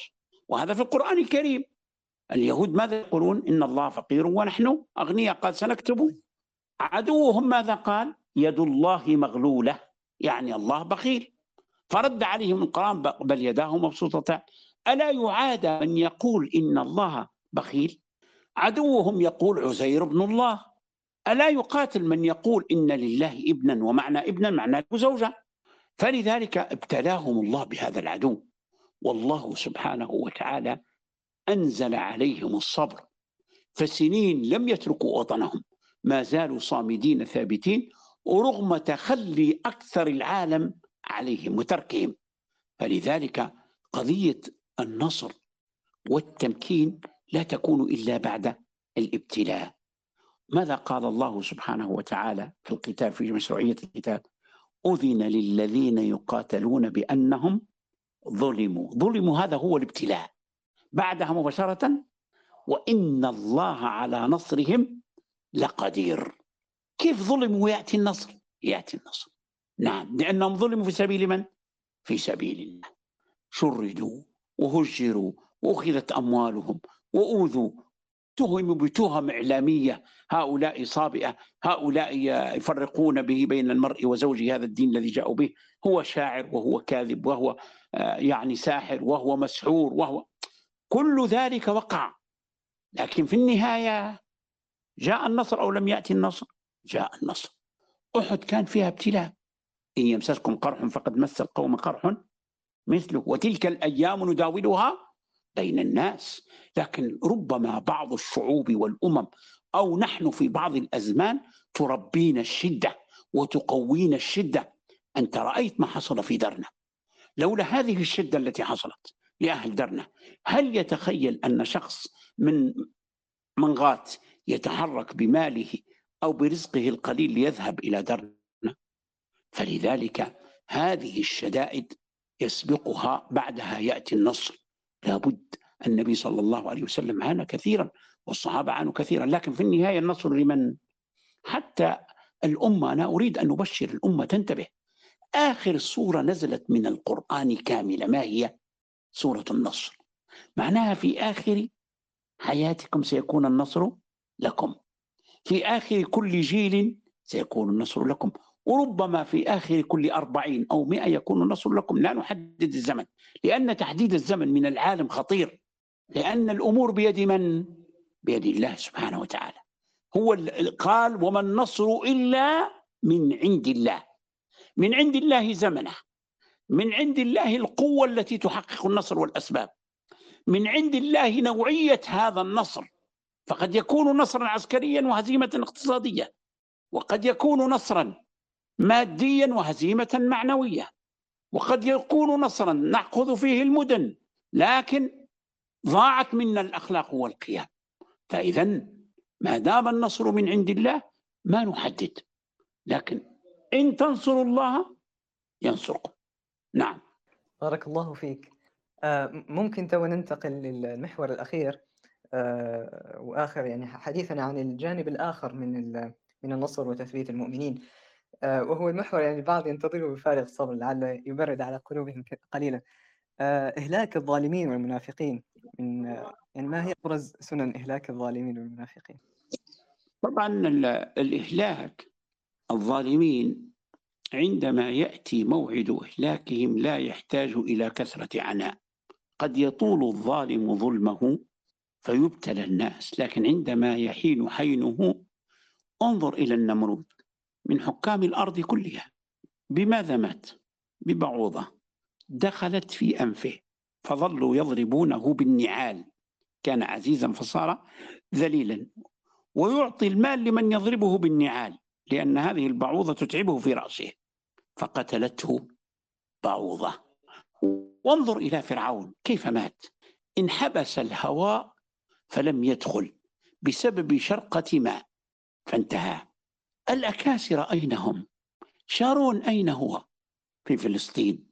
وهذا في القرآن الكريم. اليهود ماذا يقولون؟ إن الله فقير ونحن أغنياء. قال سنكتب. عدوهم ماذا قال؟ يد الله مغلولة يعني الله بخيل. فرد عليهم القرآن بل يداه مبسوطتان. ألا يعاد من يقول إن الله بخيل؟ عدوهم يقول عزير بن الله. ألا يقاتل من يقول إن لله ابنا ومعنى ابنا معناه زوجة؟ فلذلك ابتلاهم الله بهذا العدو. والله سبحانه وتعالى أنزل عليهم الصبر. فسنين لم يتركوا وطنهم ما زالوا صامدين ثابتين ورغم تخلي أكثر العالم عليهم وتركهم. فلذلك قضية النصر والتمكين لا تكون إلا بعد الابتلاء. ماذا قال الله سبحانه وتعالى في القتال في مشروعية القتال؟ أذن للذين يقاتلون بأنهم ظلموا. ظلموا هذا هو الابتلاء. بعدها مباشرة وإن الله على نصرهم لقدير. كيف ظلموا ويأتي النصر؟ يأتي النصر. نعم لأنهم ظلموا في سبيل من؟ في سبيل الله. شردوا وهجروا وأخذت أموالهم وأوذوا. تهموا بتهم إعلامية. هؤلاء صابئة. هؤلاء يفرقون به بين المرء وزوجه. هذا الدين الذي جاءوا به. هو شاعر وهو كاذب وهو آه، يعني ساحر وهو مسحور وهو. كل ذلك وقع. لكن في النهاية جاء النصر أو لم يأتي النصر؟ جاء النصر. أحد كان فيها ابتلاء. إن يمسسكم قرح فقد مس القوم قرح مثله. وتلك الأيام نداولها بين الناس. لكن ربما بعض الشعوب والأمم أو نحن في بعض الأزمان تربينا الشدة وتقوينا الشدة. أنت رأيت ما حصل في درنا لولا هذه الشدة التي حصلت لأهل درنا هل يتخيل أن شخص من منغات يتحرك بماله أو برزقه القليل ليذهب إلى درنا. فلذلك هذه الشدائد يسبقها بعدها يأتي النصر. لابد النبي صلى الله عليه وسلم عانى كثيرا والصحابة عانوا كثيرا لكن في النهاية النصر لمن؟ حتى الأمة أنا أريد أن أبشر الأمة تنتبه. آخر سورة نزلت من القرآن كاملة ما هي؟ سورة النصر. معناها في آخر حياتكم سيكون النصر لكم. في آخر كل جيل سيكون النصر لكم. وربما في آخر كل أربعين أو مئة يكون النصر لكم. لا نحدد الزمن لأن تحديد الزمن من العالم خطير. لأن الأمور بيد من؟ بيد الله سبحانه وتعالى. هو قال وما النصر إلا من عند الله. من عند الله زمنه. من عند الله القوة التي تحقق النصر والأسباب. من عند الله نوعية هذا النصر. فقد يكون نصرا عسكريا وهزيمة اقتصادية وقد يكون نصرا ماديا وهزيمة معنوية وقد يكون نصرا نأخذ فيه المدن لكن ضاعت منا الأخلاق والقيم. فإذا ما دام النصر من عند الله ما نحدد لكن إن تنصروا الله ينصركم. نعم. بارك الله فيك. آه، ممكن تو ننتقل للمحور الأخير. آه، وآخر يعني حديثنا عن الجانب الآخر من من النصر وتثبيت المؤمنين. آه، وهو المحور يعني البعض ينتظره بفارغ الصبر لعله يبرد على قلوبهم قليلا. إهلاك الظالمين والمنافقين من يعني ما هي أبرز سنن إهلاك الظالمين والمنافقين؟ طبعا الإهلاك الظالمين عندما يأتي موعد إهلاكهم لا يحتاج إلى كثرة عناء. قد يطول الظالم ظلمه فيبتلى الناس لكن عندما يحين حينه انظر إلى النمرود من حكام الأرض كلها. بماذا مات؟ ببعوضة. دخلت في أنفه. فظلوا يضربونه بالنعال. كان عزيزا فصار ذليلا. ويعطي المال لمن يضربه بالنعال لأن هذه البعوضة تتعبه في رأسه. فقتلته بعوضة. وانظر إلى فرعون كيف مات؟ انحبس الهواء فلم يدخل بسبب شرقة ماء فانتهى. الأكاسر أين هم شارون أين هو؟ في فلسطين.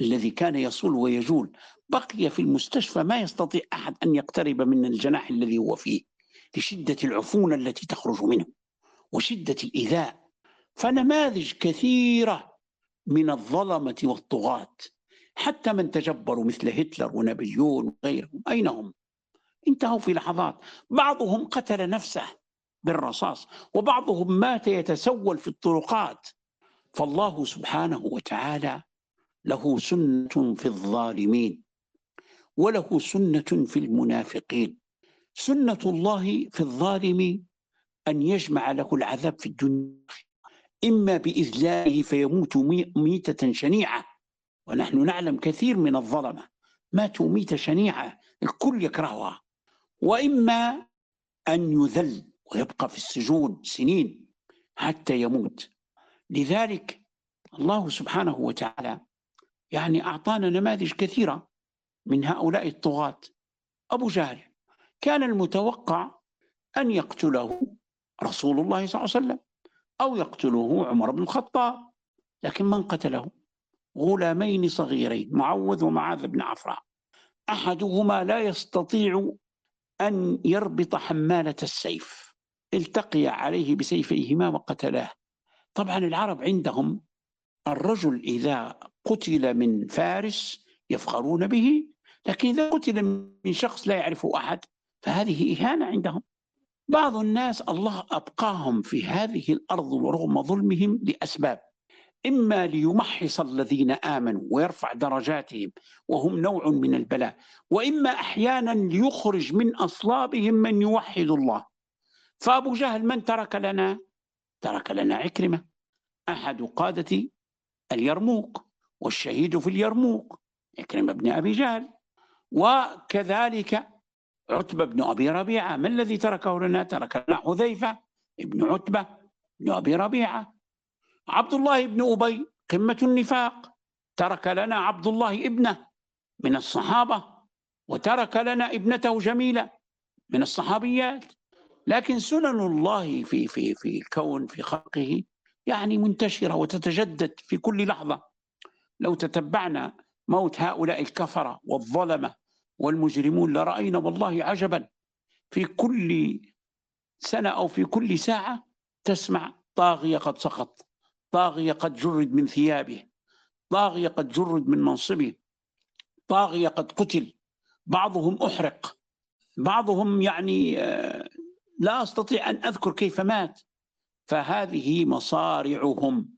الذي كان يصول ويجول. بقي في المستشفى. ما يستطيع أحد أن يقترب من الجناح الذي هو فيه. لشدة العفونة التي تخرج منه. وشدة الإيذاء. فنماذج كثيرة من الظلمة والطغاة. حتى من تجبروا مثل هتلر ونابليون وغيرهم. أين هم؟ انتهوا في لحظات. بعضهم قتل نفسه بالرصاص وبعضهم مات يتسول في الطرقات. فالله سبحانه وتعالى له سنة في الظالمين وله سنة في المنافقين. سنة الله في الظالم أن يجمع له العذاب في الدنيا. إما بإذلاله فيموت ميتة شنيعة. ونحن نعلم كثير من الظلمة. ماتوا ميتة شنيعة الكل يكرهها. وإما أن يذل ويبقى في السجون سنين حتى يموت. لذلك الله سبحانه وتعالى يعني أعطانا نماذج كثيرة من هؤلاء الطغاة. أبو جهل كان المتوقع أن يقتله رسول الله صلى الله عليه وسلم أو يقتله عمر بن الخطاب لكن من قتله؟ غلامين صغيرين معوذ ومعاذ بن عفراء. أحدهما لا يستطيع أن يربط حمالة السيف. التقي عليه بسيفيهما وقتلاه. طبعا العرب عندهم الرجل إذا قتل من فارس يفخرون به لكن إذا قتل من شخص لا يعرفه أحد فهذه إهانة عندهم. بعض الناس الله أبقاهم في هذه الأرض ورغم ظلمهم لأسباب. إما ليمحص الذين آمنوا ويرفع درجاتهم وهم نوع من البلاء وإما أحيانا ليخرج من أصلابهم من يوحد الله. فأبو جهل من ترك لنا؟ ترك لنا عكرمة أحد قادة اليرموك والشهيد في اليرموك عكرمة بن أبي جهل. وكذلك عتبة بن أبي ربيعة ما الذي تركه لنا؟ ترك لنا حذيفة ابن عتبة بن أبي ربيعة. عبد الله بن أبي قمة النفاق. ترك لنا عبد الله ابنه من الصحابة وترك لنا ابنته جميلة من الصحابيات. لكن سنن الله في في في الكون في خلقه يعني منتشرة وتتجدد في كل لحظة. لو تتبعنا موت هؤلاء الكفرة والظلمة والمجرمون لرأينا والله عجبا. في كل سنة أو في كل ساعة تسمع طاغية قد سقط طاغية قد جرد من ثيابه طاغية قد جرد من منصبه طاغية قد قتل بعضهم أحرق بعضهم يعني آه، لا أستطيع أن أذكر كيف مات. فهذه مصارعهم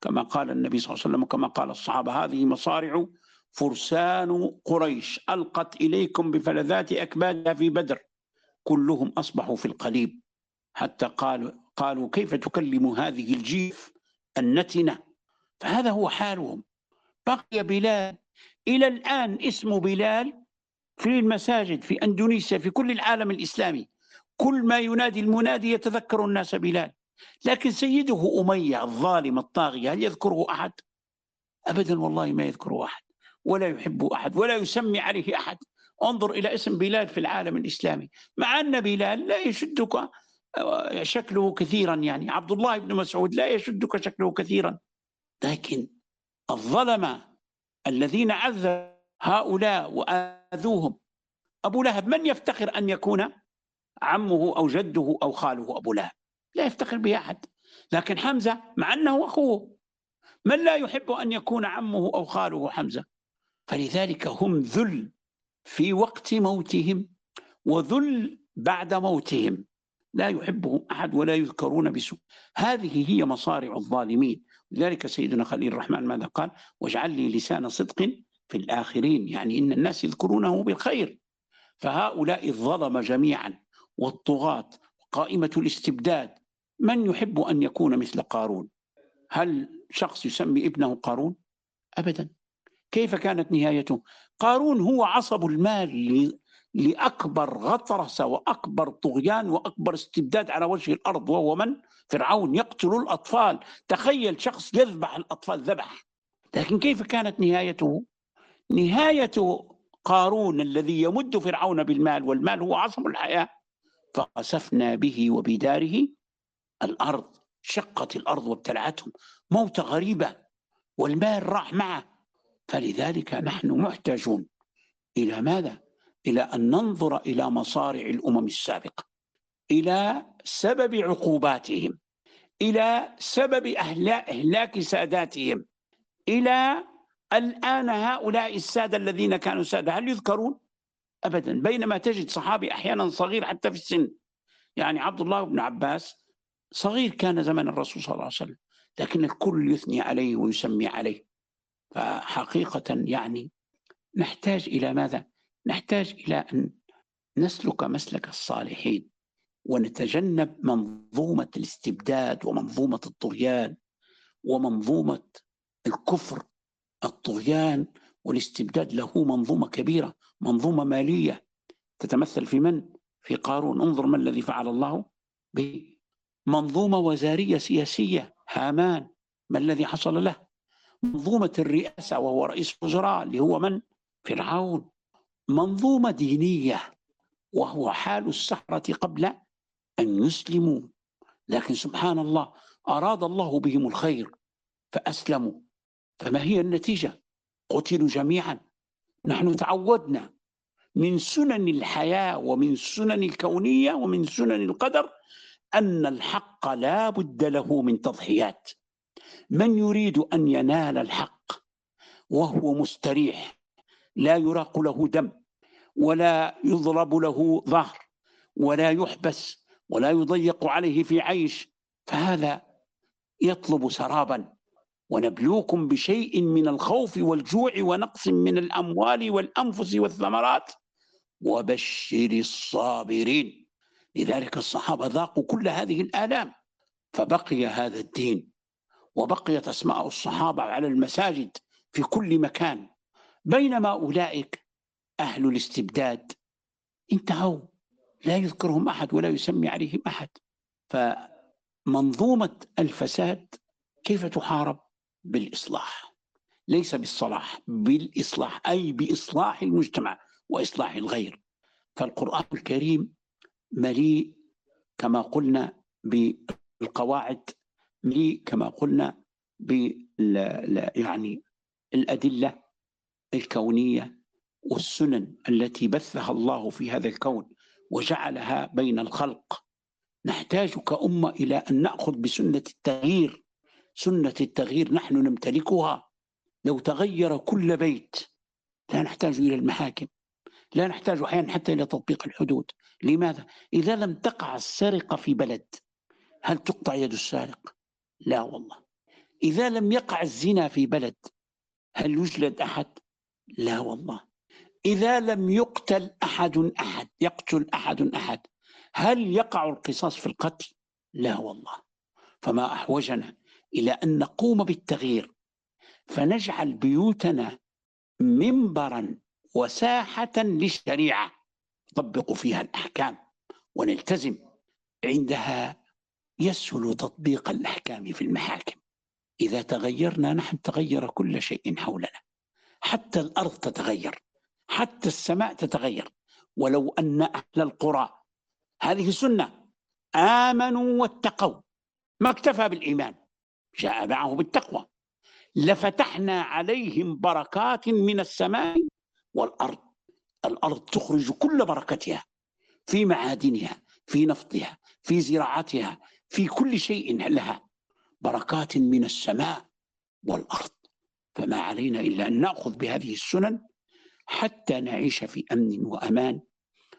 كما قال النبي صلى الله عليه وسلم وكما قال الصحابة هذه مصارع فرسان قريش ألقت إليكم بفلذات أكبادها في بدر كلهم أصبحوا في القليب. حتى قالوا قالوا كيف تكلم هذه الجيف؟ النتنة. فهذا هو حالهم. بقي بلال. إلى الآن اسم بلال في المساجد في أندونيسيا في كل العالم الإسلامي. كل ما ينادي المنادي يتذكر الناس بلال. لكن سيده أمية الظالم الطاغية هل يذكره أحد؟ أبدا والله ما يذكره أحد. ولا يحب أحد ولا يسمي عليه أحد. انظر إلى اسم بلال في العالم الإسلامي. مع أن بلال لا يشدك شكله كثيرا يعني. عبد الله بن مسعود لا يشدك شكله كثيرا. لكن الظلمة الذين عذبوا هؤلاء وآذوهم أبو لهب من يفتخر أن يكون عمه أو جده أو خاله أبو لهب؟ لا يفتخر به أحد. لكن حمزة مع أنه أخوه من لا يحب أن يكون عمه أو خاله حمزة؟ فلذلك هم ذل في وقت موتهم وذل بعد موتهم. لا يحبهم أحد ولا يذكرون بسوء. هذه هي مصارع الظالمين. لذلك سيدنا خليل الرحمن ماذا قال؟ واجعل لي لسان صدق في الآخرين. يعني إن الناس يذكرونه بالخير. فهؤلاء الظلم جميعا والطغاة قائمة الاستبداد. من يحب أن يكون مثل قارون؟ هل شخص يسمي ابنه قارون؟ أبدا. كيف كانت نهايته؟ قارون هو عصب المال لأكبر غطرسة وأكبر طغيان وأكبر استبداد على وجه الأرض وهو من؟ فرعون يقتل الأطفال تخيل شخص يذبح الأطفال ذبح لكن كيف كانت نهايته؟ نهاية قارون الذي يمد فرعون بالمال والمال هو عصب الحياة فخسفنا به وبداره الأرض شقت الأرض وابتلعتهم موتة غريبة والمال راح معه فلذلك نحن محتاجون إلى ماذا؟ إلى أن ننظر إلى مصارع الأمم السابقة إلى سبب عقوباتهم إلى سبب إهلاك ساداتهم إلى الآن هؤلاء السادة الذين كانوا سادة هل يذكرون؟ أبدا بينما تجد صحابي أحيانا صغير حتى في السن يعني عبد الله بن عباس صغير كان زمن الرسول صلى الله عليه وسلم لكن الكل يثني عليه ويسمي عليه فحقيقة يعني نحتاج إلى ماذا؟ نحتاج إلى أن نسلك مسلك الصالحين ونتجنب منظومة الاستبداد ومنظومة الطغيان ومنظومة الكفر الطغيان والاستبداد له منظومة كبيرة منظومة مالية. تتمثل في من؟ في قارون. انظر ما الذي فعل الله به منظومة وزارية سياسية. هامان ما الذي حصل له؟ منظومة الرئاسة وهو رئيس وزراء اللي هو من؟ فرعون. منظومة دينية وهو حال السحرة قبل أن يسلموا. لكن سبحان الله أراد الله بهم الخير فأسلموا. فما هي النتيجة؟ قتلوا جميعا. نحن تعودنا من سنن الحياة ومن سنن الكونية ومن سنن القدر أن الحق لا بد له من تضحيات. من يريد أن ينال الحق؟ وهو مستريح. لا يراق له دم ولا يضرب له ظهر ولا يحبس ولا يضيق عليه في عيش. فهذا يطلب سرابا. ونبلوكم بشيء من الخوف والجوع ونقص من الأموال والأنفس والثمرات. وبشر الصابرين. لذلك الصحابة ذاقوا كل هذه الآلام. فبقي هذا الدين. وبقيت أسماء الصحابة على المساجد في كل مكان. بينما أولئك أهل الاستبداد انتهوا. لا يذكرهم أحد ولا يسمي عليهم أحد. فمنظومة الفساد كيف تحارب؟ بالإصلاح. ليس بالصلاح بالإصلاح أي بإصلاح المجتمع وإصلاح الغير. فالقرآن الكريم مليء كما قلنا بالقواعد مليء كما قلنا بال يعني الأدلة. الكونية والسنن التي بثها الله في هذا الكون وجعلها بين الخلق نحتاج كأمة إلى أن نأخذ بسنة التغيير سنة التغيير نحن نمتلكها لو تغير كل بيت لا نحتاج إلى المحاكم لا نحتاج أحيانا حتى إلى تطبيق الحدود لماذا؟ إذا لم تقع السرقة في بلد هل تقطع يد السارق؟ لا والله إذا لم يقع الزنا في بلد هل يجلد أحد؟ لا والله. إذا لم يقتل أحد أحد يقتل أحد أحد هل يقع القصاص في القتل؟ لا والله. فما أحوجنا إلى أن نقوم بالتغيير. فنجعل بيوتنا منبرا وساحة للشريعة. نطبق فيها الأحكام ونلتزم. عندها يسهل تطبيق الأحكام في المحاكم. إذا تغيرنا نحن تغير كل شيء حولنا. حتى الأرض تتغير حتى السماء تتغير. ولو أن أهل القرى هذه سنة آمنوا واتقوا. ما اكتفى بالإيمان جاء معه بالتقوى. لفتحنا عليهم بركات من السماء والأرض. الأرض تخرج كل بركتها في معادنها في نفطها في زراعتها في كل شيء لها. بركات من السماء والأرض. فما علينا إلا أن نأخذ بهذه السنن حتى نعيش في أمن وأمان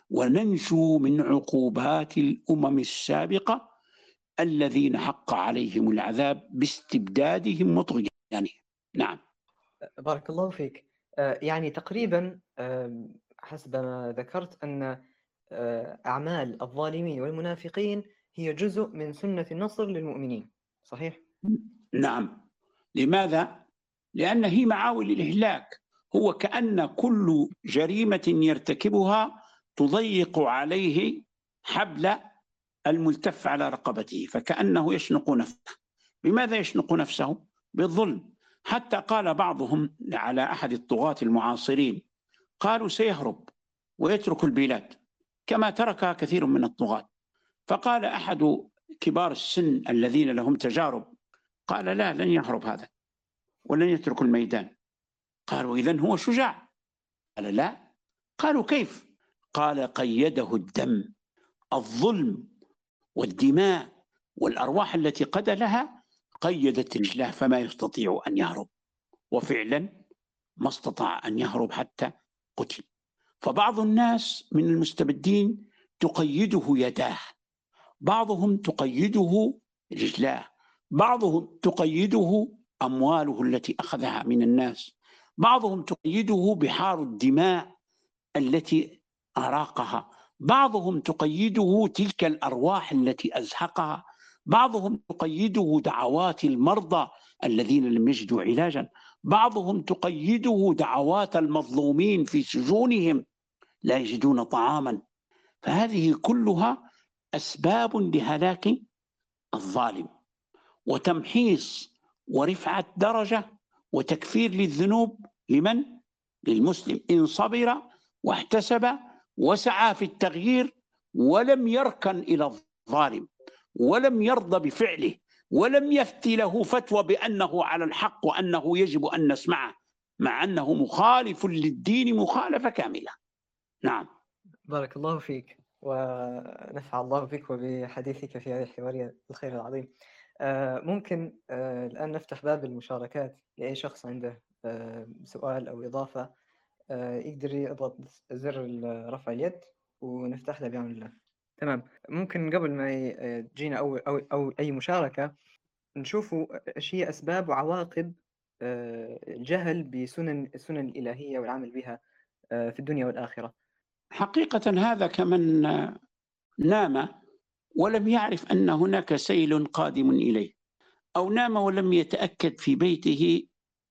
وننجو من عقوبات الأمم السابقة الذين حق عليهم العذاب باستبدادهم مطغيانهم نعم بارك الله فيك آه، يعني تقريبا حسب ما ذكرت أن آه، أعمال الظالمين والمنافقين هي جزء من سنة النصر للمؤمنين صحيح؟ نعم لماذا؟ لأن هي معاول الإهلاك. هو كأن كل جريمة يرتكبها تضيق عليه حبل الملتف على رقبته فكأنه يشنق نفسه. بماذا يشنق نفسه؟ بالظلم. حتى قال بعضهم على أحد الطغاة المعاصرين قالوا سيهرب ويترك البلاد كما تركها كثير من الطغاة. فقال أحد كبار السن الذين لهم تجارب قال لا لن يهرب هذا. ولن يترك الميدان. قالوا إذا هو شجاع. قال لا. قالوا كيف؟ قال قيده الدم. الظلم والدماء والأرواح التي قتلها قيدت رجله فما يستطيع أن يهرب. وفعلا ما استطاع أن يهرب حتى قتل. فبعض الناس من المستبدين تقيده يداه. بعضهم تقيده رجلاه. بعضهم تقيده أمواله التي أخذها من الناس. بعضهم تقيده بحار الدماء التي أراقها. بعضهم تقيده تلك الأرواح التي أزهقها. بعضهم تقيده دعوات المرضى الذين لم يجدوا علاجا. بعضهم تقيده دعوات المظلومين في سجونهم لا يجدون طعاما. فهذه كلها أسباب لهلاك الظالم. وتمحيص ورفعة درجة وتكفير للذنوب لمن؟ للمسلم. إن صبر واحتسب وسعى في التغيير ولم يركن إلى الظالم ولم يرضى بفعله ولم يفتي له فتوى بأنه على الحق وأنه يجب أن نسمعه مع أنه مخالف للدين مخالفة كاملة. نعم. بارك الله فيك ونفع الله بك وبحديثك في هذه الحوارية الخير العظيم. ممكن آه، الآن نفتح باب المشاركات لأي شخص عنده آه، سؤال أو إضافة يقدر يضغط زر رفع اليد ونفتح له بعون الله تمام. ممكن قبل ما تجينا أو, أو, أو أي مشاركة نشوفوا إيش هي أسباب وعواقب الجهل بسنن السنن الإلهية والعمل بها في الدنيا والآخرة. حقيقة هذا كمن نام ولم يعرف أن هناك سيل قادم إليه أو نام ولم يتأكد في بيته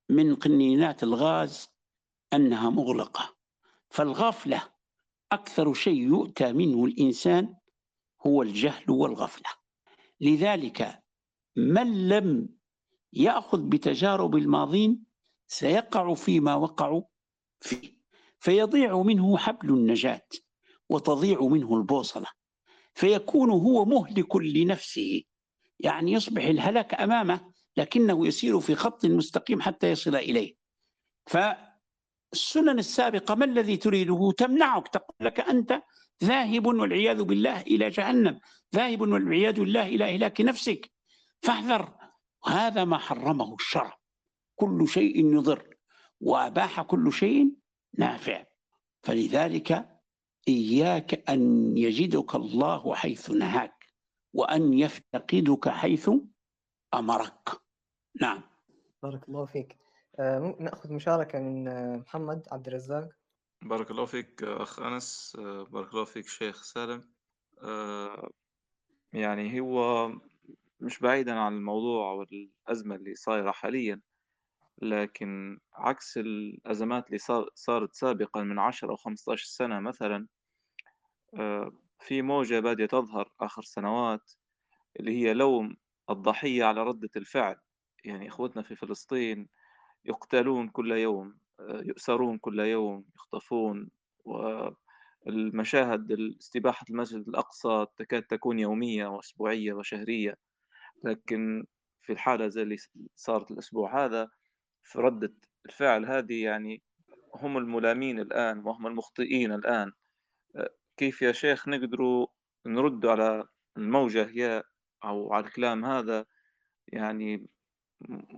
من قنينات الغاز أنها مغلقة. فالغفلة أكثر شيء يؤتى منه الإنسان هو الجهل والغفلة. لذلك من لم يأخذ بتجارب الماضين سيقع فيما وقعوا فيه فيضيع منه حبل النجاة وتضيع منه البوصلة. فيكون هو مهلك لنفسه. يعني يصبح الهلاك أمامه لكنه يسير في خط مستقيم حتى يصل إليه. فالسنن السابقة ما الذي تريده؟ تمنعك تقول لك أنت ذاهب والعياذ بالله إلى جهنم ذاهب والعياذ بالله إلى إهلاك نفسك. فاحذر هذا ما حرمه الشرع. كل شيء يضر وأباح كل شيء نافع. فلذلك إياك أن يجدك الله حيث نهاك وأن يفتقدك حيث أمرك. نعم. بارك الله فيك. آه نأخذ مشاركة من آه، محمد عبد الرزاق. بارك الله فيك أخ أنس. آه، بارك الله فيك شيخ سالم. آه، يعني هو مش بعيدا عن الموضوع والأزمة اللي صايرة حاليا لكن عكس الأزمات اللي صارت سابقا من 10 أو 15 سنة مثلا آه، في موجة بادية تظهر آخر سنوات اللي هي لوم الضحية على ردة الفعل. يعني إخوتنا في فلسطين يقتلون كل يوم آه، يؤسرون كل يوم يخطفون والمشاهد استباحة المسجد الأقصى تكاد تكون يومية وأسبوعية وشهرية. لكن في الحالة زي اللي صارت الأسبوع هذا في ردة الفعل هذه يعني هم الملامين الآن وهم المخطئين الآن. آه، كيف يا شيخ نقدروا نرد على الموجة هي أو على الكلام هذا؟ يعني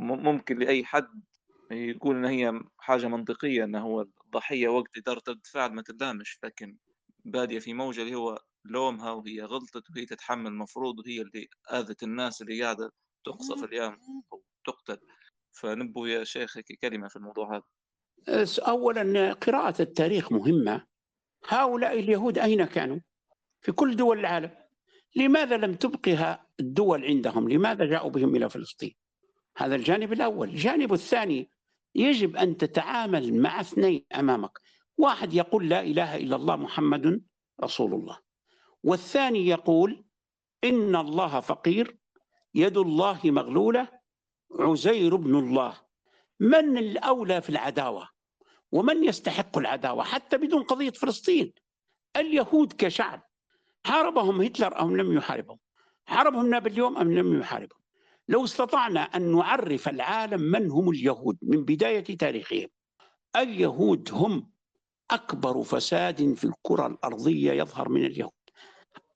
ممكن لأي حد يقول إن هي حاجة منطقية إنه هو الضحية وقت إدارة رد فعل ما تدامش لكن بادية في موجة اللي هو لومها وهي غلطت وهي تتحمل المفروض وهي اللي آذت الناس اللي قاعدة تقصف اليوم أو تقتل. فنبو يا شيخ كلمة في الموضوع هذا. أولا قراءة التاريخ مهمة. هؤلاء اليهود أين كانوا؟ في كل دول العالم لماذا لم تبقها الدول عندهم؟ لماذا جاءوا بهم إلى فلسطين؟ هذا الجانب الأول الجانب الثاني يجب أن تتعامل مع اثنين أمامك واحد يقول لا إله إلا الله محمد رسول الله والثاني يقول إن الله فقير يد الله مغلولة عزير بن الله من الأولى في العداوة ومن يستحق العداوة حتى بدون قضية فلسطين؟ اليهود كشعب حاربهم هتلر أم لم يحاربهم؟ حاربهم نابليون أم لم يحاربهم؟ لو استطعنا أن نعرف العالم من هم اليهود من بداية تاريخهم اليهود هم أكبر فساد في الكرة الأرضية يظهر من اليهود.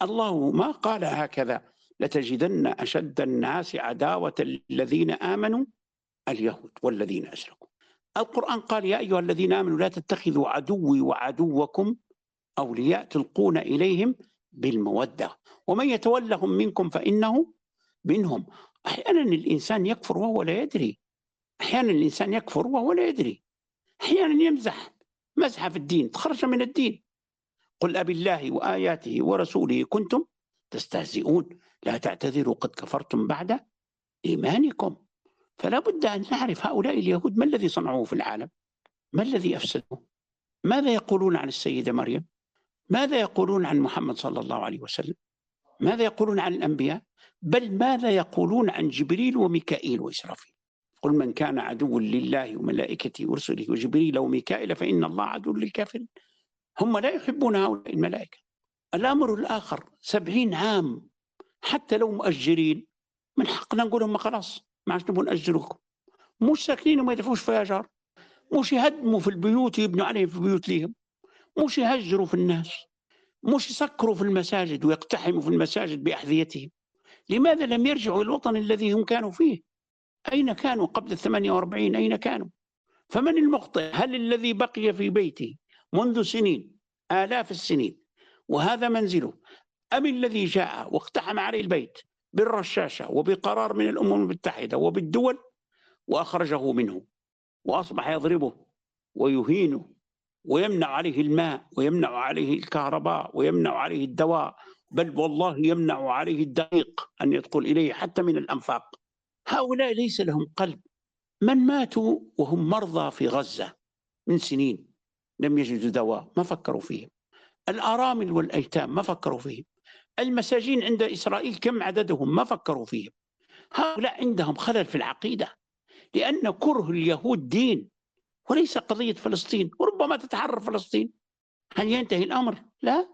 الله ما قال هكذا لتجدن أشد الناس عداوة الذين آمنوا اليهود والذين أشركوا القرآن قال يا أيها الذين آمنوا لا تتخذوا عدوي وعدوكم أولياء تلقون إليهم بالمودة. ومن يتولهم منكم فإنه منهم. أحيانا الإنسان يكفر وهو لا يدري. أحيانا الإنسان يكفر وهو لا يدري. أحيانا يمزح مزحة في الدين تخرج من الدين. قل أبي الله وآياته ورسوله كنتم تستهزئون. لا تعتذروا قد كفرتم بعد إيمانكم. فلا بد أن نعرف هؤلاء اليهود ما الذي صنعوه في العالم؟ ما الذي أفسدوه؟ ماذا يقولون عن السيدة مريم؟ ماذا يقولون عن محمد صلى الله عليه وسلم؟ ماذا يقولون عن الأنبياء؟ بل ماذا يقولون عن جبريل وميكائيل وإسرافيل؟ قل من كان عدوا لله وملائكته ورسله وجبريل وميكائيل فإن الله عدو للكافرين. هم لا يحبون هؤلاء الملائكة. الأمر الآخر سبعين عام حتى لو مؤجرين من حقنا نقول لهم خلاص. ما عادش نبغى نأجركم. مش ساكنين وما يدفعوش في أجار. مش يهدموا في البيوت يبنوا عليهم في بيوت ليهم. مش يهجروا في الناس. مش يسكروا في المساجد ويقتحموا في المساجد بأحذيتهم. لماذا لم يرجعوا إلى الوطن الذي هم كانوا فيه؟ أين كانوا قبل الثمانية وأربعين؟ أين كانوا؟ فمن المخطئ؟ هل الذي بقي في بيته منذ سنين آلاف السنين وهذا منزله أم الذي جاء واقتحم عليه البيت بالرشاشة وبقرار من الأمم المتحدة وبالدول وأخرجه منه وأصبح يضربه ويهينه ويمنع عليه الماء ويمنع عليه الكهرباء ويمنع عليه الدواء بل والله يمنع عليه الدقيق أن يدخل إليه حتى من الأنفاق. هؤلاء ليس لهم قلب. من ماتوا وهم مرضى في غزة من سنين لم يجدوا دواء ما فكروا فيهم. الأرامل والأيتام ما فكروا فيهم. المساجين عند إسرائيل كم عددهم؟ ما فكروا فيهم. هؤلاء عندهم خلل في العقيدة لأن كره اليهود دين وليس قضية فلسطين وربما تتحرر فلسطين. هل ينتهي الأمر؟ لا.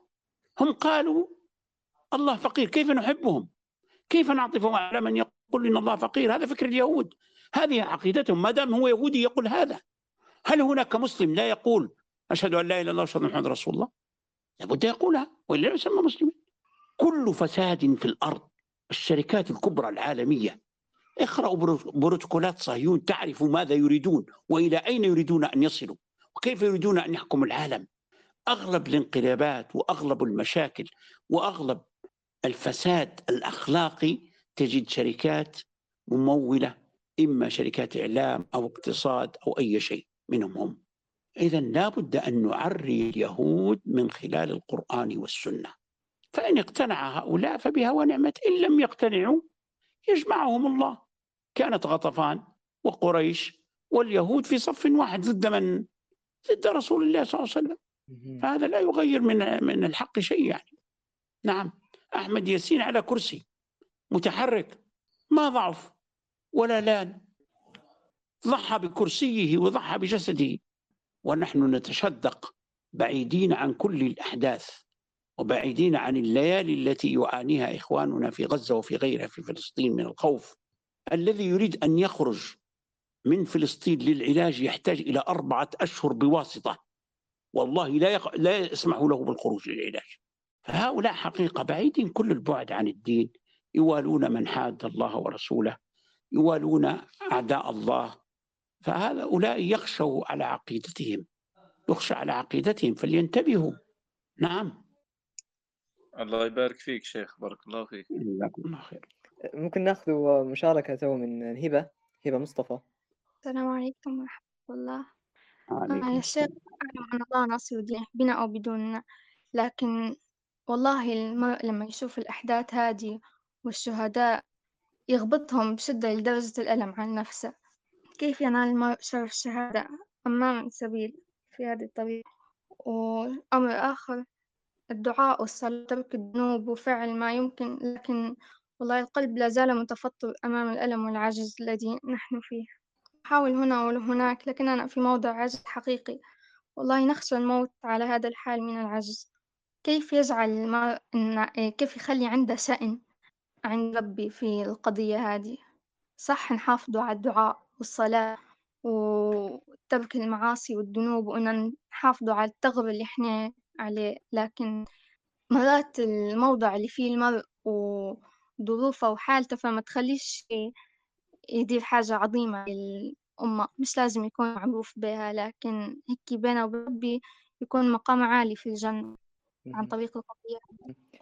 هم قالوا الله فقير كيف نحبهم؟ كيف نعطفهم على من يقول إن الله فقير؟ هذا فكر اليهود. هذه عقيدتهم. ما دام هو يهودي يقول هذا. هل هناك مسلم لا يقول أشهد أن لا إله إلا الله وأشهد أن محمد رسول الله؟ لابد يقولها وإلا يسمى مسلما. كل فساد في الأرض الشركات الكبرى العالمية اقرأوا بروتوكولات صهيون تعرفوا ماذا يريدون وإلى أين يريدون أن يصلوا وكيف يريدون أن يحكموا العالم. أغلب الانقلابات وأغلب المشاكل وأغلب الفساد الأخلاقي تجد شركات ممولة إما شركات إعلام أو اقتصاد أو أي شيء منهم هم. إذا لابد أن نعري اليهود من خلال القرآن والسنة. فإن اقتنع هؤلاء فبها ونعمت إن لم يقتنعوا يجمعهم الله. كانت غطفان وقريش واليهود في صف واحد ضد من؟ ضد رسول الله صلى الله عليه وسلم. فهذا لا يغير من من الحق شيء يعني. نعم. أحمد ياسين على كرسي. متحرك. ما ضعف ولا لأن. ضحى بكرسيه وضحى بجسده. ونحن نتشدق بعيدين عن كل الأحداث. وبعيدين عن الليالي التي يعانيها إخواننا في غزة وفي غيرها في فلسطين من الخوف. الذي يريد أن يخرج من فلسطين للعلاج يحتاج إلى أربعة أشهر بواسطة. والله لا يق... لا يسمح له بالخروج للعلاج. فهؤلاء حقيقة بعيدين كل البعد عن الدين. يوالون من حاد الله ورسوله. يوالون أعداء الله. فهؤلاء يخشوا على عقيدتهم. يخشى على عقيدتهم. فلينتبهوا. نعم. الله يبارك فيك شيخ بارك الله فيك. جزاكم الله خير. ممكن ناخذ مشاركة تو من هبة. هبة مصطفى. السلام عليكم ورحمة الله. آه يا شيخ أعلم أن الله ناصر بنا أو بدوننا لكن والله المرء لما يشوف الأحداث هذه والشهداء يغبطهم بشدة لدرجة الألم عن نفسه. كيف ينال المرء شرف الشهادة أمام السبيل في هذه الطريق وأمر آخر الدعاء والصلاة ترك الذنوب وفعل ما يمكن لكن والله القلب لا زال متفطر أمام الألم والعجز الذي نحن فيه. أحاول هنا وهناك لكننا في موضع عجز حقيقي. والله نخشى الموت على هذا الحال من العجز. كيف يجعل المرء إن كيف يخلي عنده شأن عند ربي في القضية هذه؟ صح نحافظوا على الدعاء والصلاة وترك المعاصي والذنوب وإن نحافظوا على التغر اللي إحنا عليه لكن مرات الموضع اللي فيه المرء وظروفه وحالته فما تخليش يدير حاجة عظيمة للأمة. مش لازم يكون معروف بها لكن هيك بينه وبين ربي يكون مقام عالي في الجنة عن طريق القضية.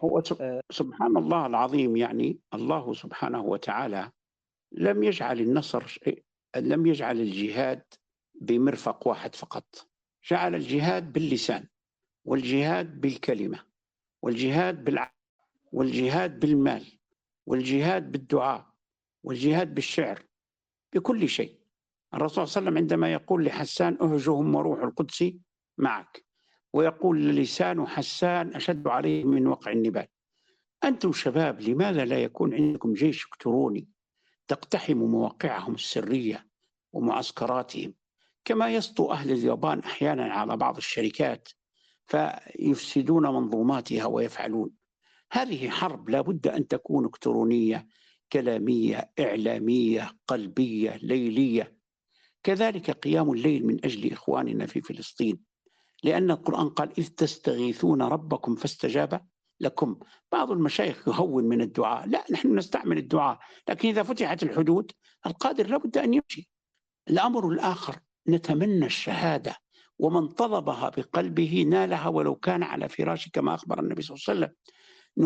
هو سب-. سبحان الله العظيم يعني الله سبحانه وتعالى لم يجعل النصر لم يجعل الجهاد بمرفق واحد فقط. جعل الجهاد باللسان. والجهاد بالكلمة والجهاد بالعقل والجهاد بالمال والجهاد بالدعاء والجهاد بالشعر بكل شيء. الرسول صلى الله عليه وسلم عندما يقول لحسان اهجهم وروح القدس معك ويقول لسان حسان أشد عليه من وقع النبال. أنتم شباب لماذا لا يكون عندكم جيش إلكتروني تقتحم مواقعهم السرية ومعسكراتهم كما يسطو أهل اليابان أحيانا على بعض الشركات فيفسدون منظوماتها ويفعلون. هذه حرب لا بد أن تكون إلكترونية كلامية إعلامية قلبية ليلية. كذلك قيام الليل من أجل إخواننا في فلسطين. لأن القرآن قال إذ تستغيثون ربكم فاستجاب لكم. بعض المشايخ يهون من الدعاء. لا نحن نستعمل الدعاء لكن إذا فتحت الحدود القادر لابد أن يمشي. الأمر الآخر نتمنى الشهادة. ومن طلبها بقلبه نالها ولو كان على فراشه كما أخبر النبي صلى الله عليه وسلم.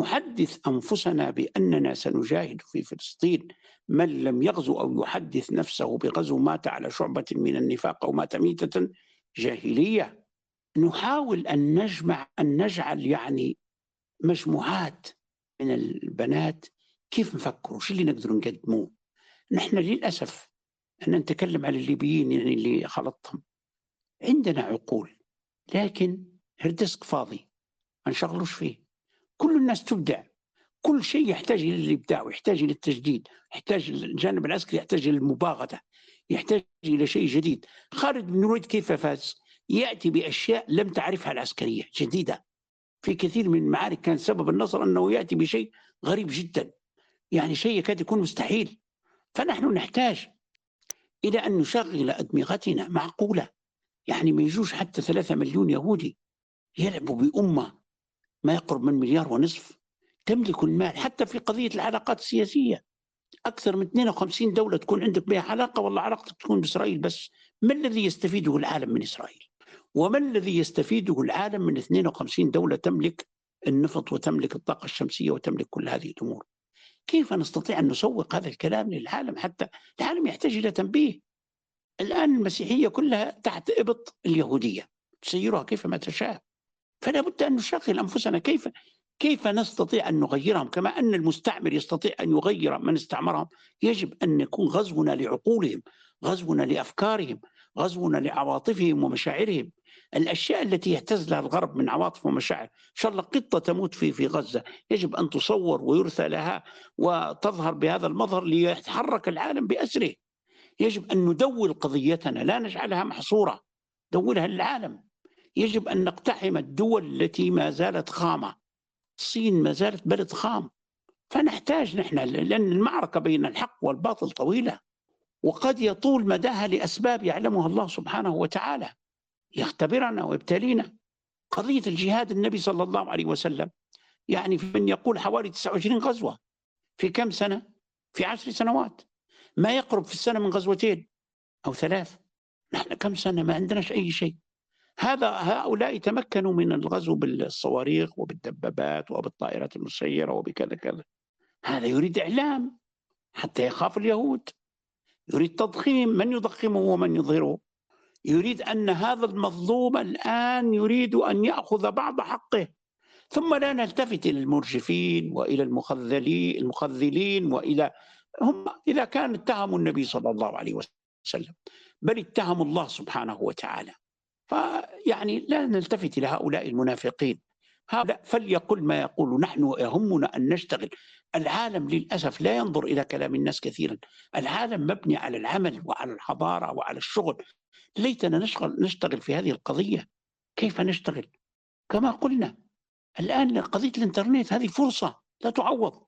نحدث أنفسنا بأننا سنجاهد في فلسطين. من لم يغزو أو يحدث نفسه بغزو مات على شعبة من النفاق أو مات ميتة جاهلية. نحاول أن نجمع أن نجعل يعني مجموعات من البنات. كيف نفكروا؟ شو اللي نقدر نقدموه؟ نحن للأسف أن نتكلم على الليبيين يعني اللي خلطهم عندنا عقول لكن هردسك فاضي. ما نشغلوش فيه؟ كل الناس تبدع. كل شيء يحتاج إلى الابداع ويحتاج إلى التجديد يحتاج الجانب العسكري يحتاج إلى المباغته يحتاج إلى شيء جديد. خالد بن الوليد كيف فاز؟ يأتي بأشياء لم تعرفها العسكرية جديدة. في كثير من المعارك كان سبب النصر أنه يأتي بشيء غريب جدا. يعني شيء يكاد يكون مستحيل. فنحن نحتاج إلى أن نشغل أدمغتنا معقولة. يعني ما يجوش حتى ثلاثة مليون يهودي يلعبوا بأمة ما يقرب من مليار ونصف. تملك المال حتى في قضية العلاقات السياسية. أكثر من 52 دولة تكون عندك بها علاقة والله علاقتك تكون بإسرائيل بس. ما الذي يستفيده العالم من إسرائيل؟ وما الذي يستفيده العالم من 52 دولة تملك النفط وتملك الطاقة الشمسية وتملك كل هذه الأمور؟ كيف نستطيع أن نسوق هذا الكلام للعالم حتى العالم يحتاج إلى تنبيه؟ الآن المسيحية كلها تحت إبط اليهودية. تسيرها كيفما تشاء. فلا بد أن نشغل أنفسنا. كيف كيف نستطيع أن نغيرهم؟ كما أن المستعمر يستطيع أن يغير من استعمرهم يجب أن يكون غزونا لعقولهم غزونا لأفكارهم غزونا لعواطفهم ومشاعرهم. الأشياء التي يهتز لها الغرب من عواطف ومشاعر إن شاء الله قطة تموت في في غزة. يجب أن تصور ويرثى لها وتظهر بهذا المظهر ليتحرك العالم بأسره. يجب أن ندول قضيتنا لا نجعلها محصورة دولها للعالم. يجب أن نقتحم الدول التي ما زالت خامة. الصين ما زالت بلد خام. فنحتاج نحن لأن المعركة بين الحق والباطل طويلة وقد يطول مداها لأسباب يعلمها الله سبحانه وتعالى. يختبرنا ويبتلينا. قضية الجهاد النبي صلى الله عليه وسلم يعني من يقول حوالي 29 غزوة في كم سنة؟ في عشر سنوات. ما يقرب في السنة من غزوتين أو ثلاث. نحن كم سنة؟ ما عندناش أي شيء. هذا هؤلاء تمكنوا من الغزو بالصواريخ وبالدبابات وبالطائرات المسيرة وبكذا كذا. هذا يريد إعلام حتى يخاف اليهود. يريد تضخيم من يضخمه ومن يظهره. يريد أن هذا المظلوم الآن يريد أن يأخذ بعض حقه. ثم لا نلتفت إلى المرجفين وإلى المخذلين المخذلين وإلى هم إذا كان اتهموا النبي صلى الله عليه وسلم بل اتهموا الله سبحانه وتعالى. فيعني لا نلتفت إلى هؤلاء المنافقين. هؤلاء فليقل ما يقول نحن يهمنا أن نشتغل. العالم للأسف لا ينظر إلى كلام الناس كثيرا. العالم مبني على العمل وعلى الحضارة وعلى الشغل. ليتنا نشغل نشتغل في هذه القضية. كيف نشتغل؟ كما قلنا الآن قضية الإنترنت هذه فرصة لا تعوض.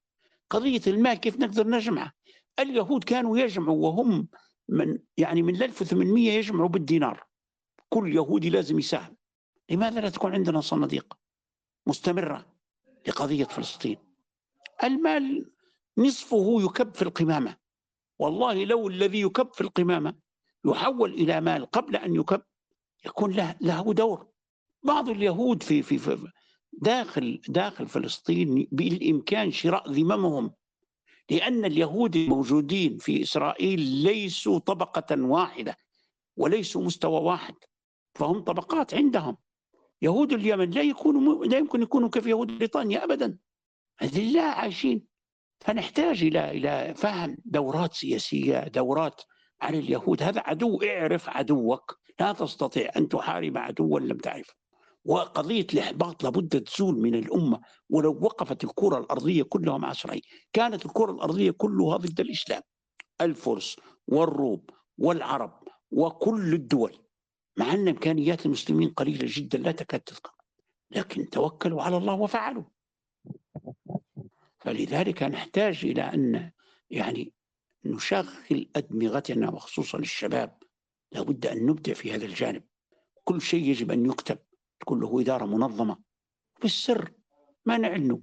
قضية المال كيف نقدر نجمعه؟ اليهود كانوا يجمعوا وهم من يعني من 1800 يجمعوا بالدينار. كل يهودي لازم يساهم. لماذا لا تكون عندنا صناديق مستمرة لقضية فلسطين؟ المال نصفه يكب في القمامة. والله لو الذي يكب في القمامة يحول إلى مال قبل أن يكب يكون له, له دور. بعض اليهود في, في, في داخل داخل فلسطين بالإمكان شراء ذممهم لأن اليهود الموجودين في إسرائيل ليسوا طبقة واحدة وليسوا مستوى واحد فهم طبقات عندهم. يهود اليمن لا يكونوا لا يمكن يكونوا كيف يهود بريطانيا ابدا. لا عايشين. فنحتاج إلى إلى فهم دورات سياسية دورات عن اليهود. هذا عدو اعرف عدوك. لا تستطيع أن تحارب عدوا لم تعرفه. وقضية الإحباط لابد تزول من الأمة ولو وقفت الكرة الأرضية كلها مع إسرائيل. كانت الكرة الأرضية كلها ضد الإسلام. الفرس والروم والعرب وكل الدول مع أن إمكانيات المسلمين قليلة جدا لا تكاد تذكر. لكن توكلوا على الله وفعلوا. فلذلك نحتاج إلى أن يعني نشغل أدمغتنا وخصوصا الشباب. لابد أن نبدع في هذا الجانب. كل شيء يجب أن يكتب. تكون له إدارة منظمة. بالسر ما نعنه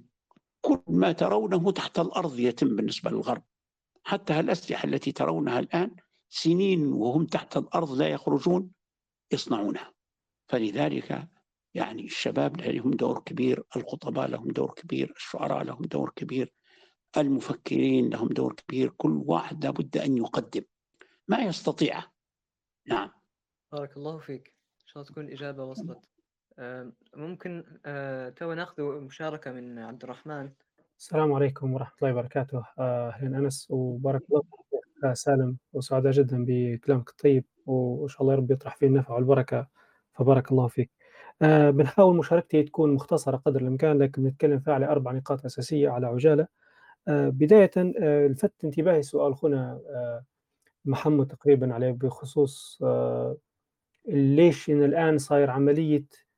كل ما ترونه تحت الأرض يتم بالنسبة للغرب. حتى الأسلحة التي ترونها الآن سنين وهم تحت الأرض لا يخرجون يصنعونها. فلذلك يعني الشباب لهم دور كبير الخطباء لهم دور كبير الشعراء لهم دور كبير المفكرين لهم دور كبير. كل واحد لابد أن يقدم. ما يستطيعه نعم. بارك الله فيك. إن شاء الله تكون الإجابة وصلت. ممكن آه، تو ناخذ مشاركة من عبد الرحمن. السلام عليكم ورحمة الله وبركاته. آه، أهلا أنس وبارك الله فيك. سالم وسعداء جدا بكلامك الطيب وإن شاء الله ربي يطرح فيه النفع والبركة فبارك الله فيك. آه بنحاول مشاركتي تكون مختصرة قدر الإمكان لكن بنتكلم فيها على أربع نقاط أساسية على عجالة. آه بداية آه لفت انتباهي سؤال آه محمد تقريبا عليه بخصوص آه ليش إن الآن صاير عملية آه آه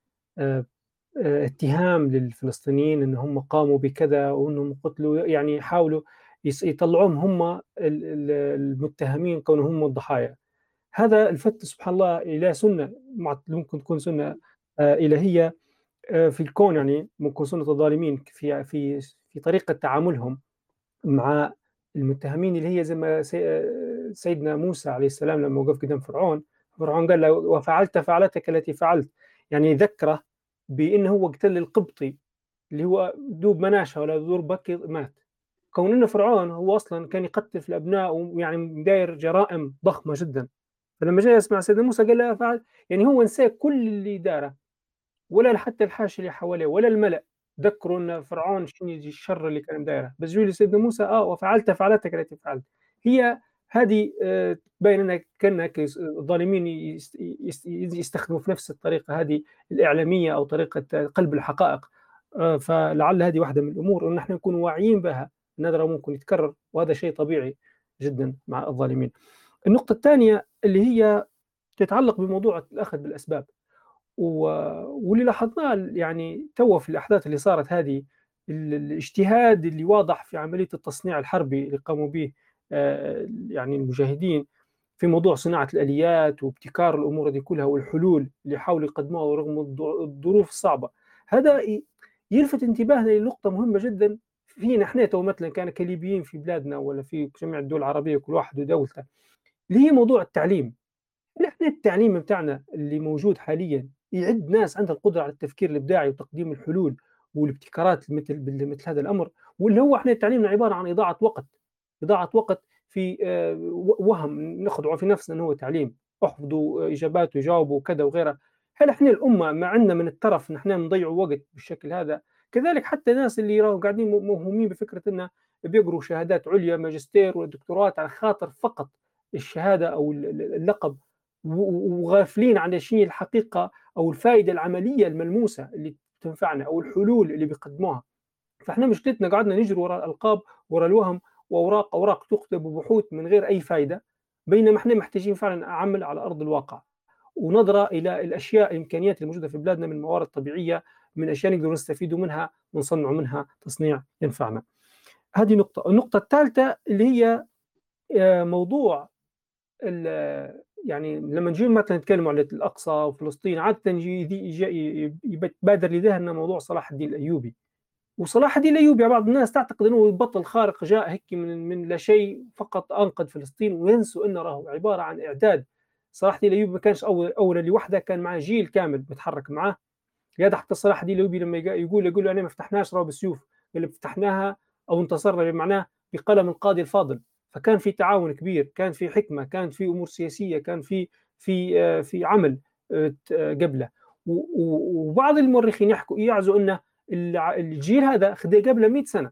اتهام للفلسطينيين إن هم قاموا بكذا وإنهم قتلوا يعني حاولوا يطلعوهم هم المتهمين كونهم هم الضحايا. هذا الفت سبحان الله إلى سنة ممكن تكون سنة آه، إلهية آه، في الكون يعني ممكن سنة الظالمين في في في طريقة تعاملهم مع المتهمين اللي هي زي ما سيدنا موسى عليه السلام لما وقف قدام فرعون فرعون قال له وفعلت فعلتك التي فعلت. يعني ذكره بأنه هو قتل القبطي اللي هو دوب مناشه ولا دور بكي مات. كون إنه فرعون هو أصلا كان يقتل في الابناء ويعني داير جرائم ضخمة جدا. فلما جاء يسمع سيدنا موسى قال له فعل يعني هو نسى كل اللي داره. ولا حتى الحاشيه اللي حواليه ولا الملأ. ذكروا إن فرعون شنو الشر اللي كان دايره. بس جوا سيدنا موسى آه وفعلت فعلتك التي فعلت. هي هذه آه، تبين انها كان الظالمين يستخدموا في نفس الطريقة هذه الإعلامية أو طريقة قلب الحقائق آه، فلعل هذه واحدة من الأمور أن نحن نكون واعيين بها نادرا ممكن يتكرر وهذا شيء طبيعي جدا مع الظالمين. النقطة الثانية اللي هي تتعلق بموضوع الأخذ بالأسباب واللي لاحظناه يعني تو في الأحداث اللي صارت هذه الاجتهاد اللي واضح في عملية التصنيع الحربي اللي قاموا به يعني المجاهدين في موضوع صناعة الآليات وابتكار الأمور هذه كلها والحلول اللي حاولوا يقدموها رغم الظروف الصعبة هذا يلفت انتباهنا لنقطة مهمة جدا. فينا إحنا تو مثلا كان كليبيين في بلادنا ولا في جميع الدول العربية كل واحد ودولته اللي هي موضوع التعليم. إحنا التعليم بتاعنا اللي موجود حاليا يعد ناس عندها القدرة على التفكير الإبداعي وتقديم الحلول والابتكارات مثل مثل هذا الأمر واللي هو إحنا تعليمنا عبارة عن إضاعة وقت. اضاعه وقت في آه، وهم نخدعوا في نفسنا انه هو تعليم أحفظوا إجابات وجاوبوا وكذا وغيرها. هل إحنا الأمة ما عندنا من الترف نحن نضيع وقت بالشكل هذا؟ كذلك حتى الناس اللي راهو قاعدين موهومين بفكرة إنه بيقروا شهادات عليا ماجستير ودكتوراه على خاطر فقط الشهادة أو اللقب وغافلين عن شيء الحقيقة أو الفائدة العملية الملموسة اللي تنفعنا أو الحلول اللي بيقدموها. فإحنا مشكلتنا قعدنا نجري وراء الألقاب وراء الوهم وأوراق أوراق تكتب وبحوث من غير أي فائده بينما إحنا محتاجين فعلا عمل على أرض الواقع. ونظرة إلى الأشياء الإمكانيات الموجودة في بلادنا من موارد طبيعيه من أشياء نقدر نستفيد منها ونصنع منها تصنيع ينفعنا. هذه نقطة، النقطة الثالثة اللي هي آه، موضوع يعني لما نجي مثلا نتكلم عن الأقصى وفلسطين عادة يبادر لذهننا موضوع صلاح الدين الأيوبي. وصلاح الدين الأيوبي بعض الناس تعتقد إنه بطل خارق جاء هيك من من لا شيء فقط أنقذ فلسطين وينسوا انه راهو عبارة عن إعداد. صلاح الدين الأيوبي ما كانش اول أول لوحده كان معه جيل كامل متحرك معاه. هذا حتى صلاح الدين الأيوبي لما يقول يقول أنا ما فتحناش راهو بالسيوف قال فتحناها أو انتصرنا بمعناه بقلم القاضي الفاضل. فكان في تعاون كبير كان في حكمة كان في أمور سياسية كان في في آه، في عمل آه، آه، قبله. وبعض المؤرخين يحكوا يعزوا إنه الجيل هذا خذ قبله 100 سنة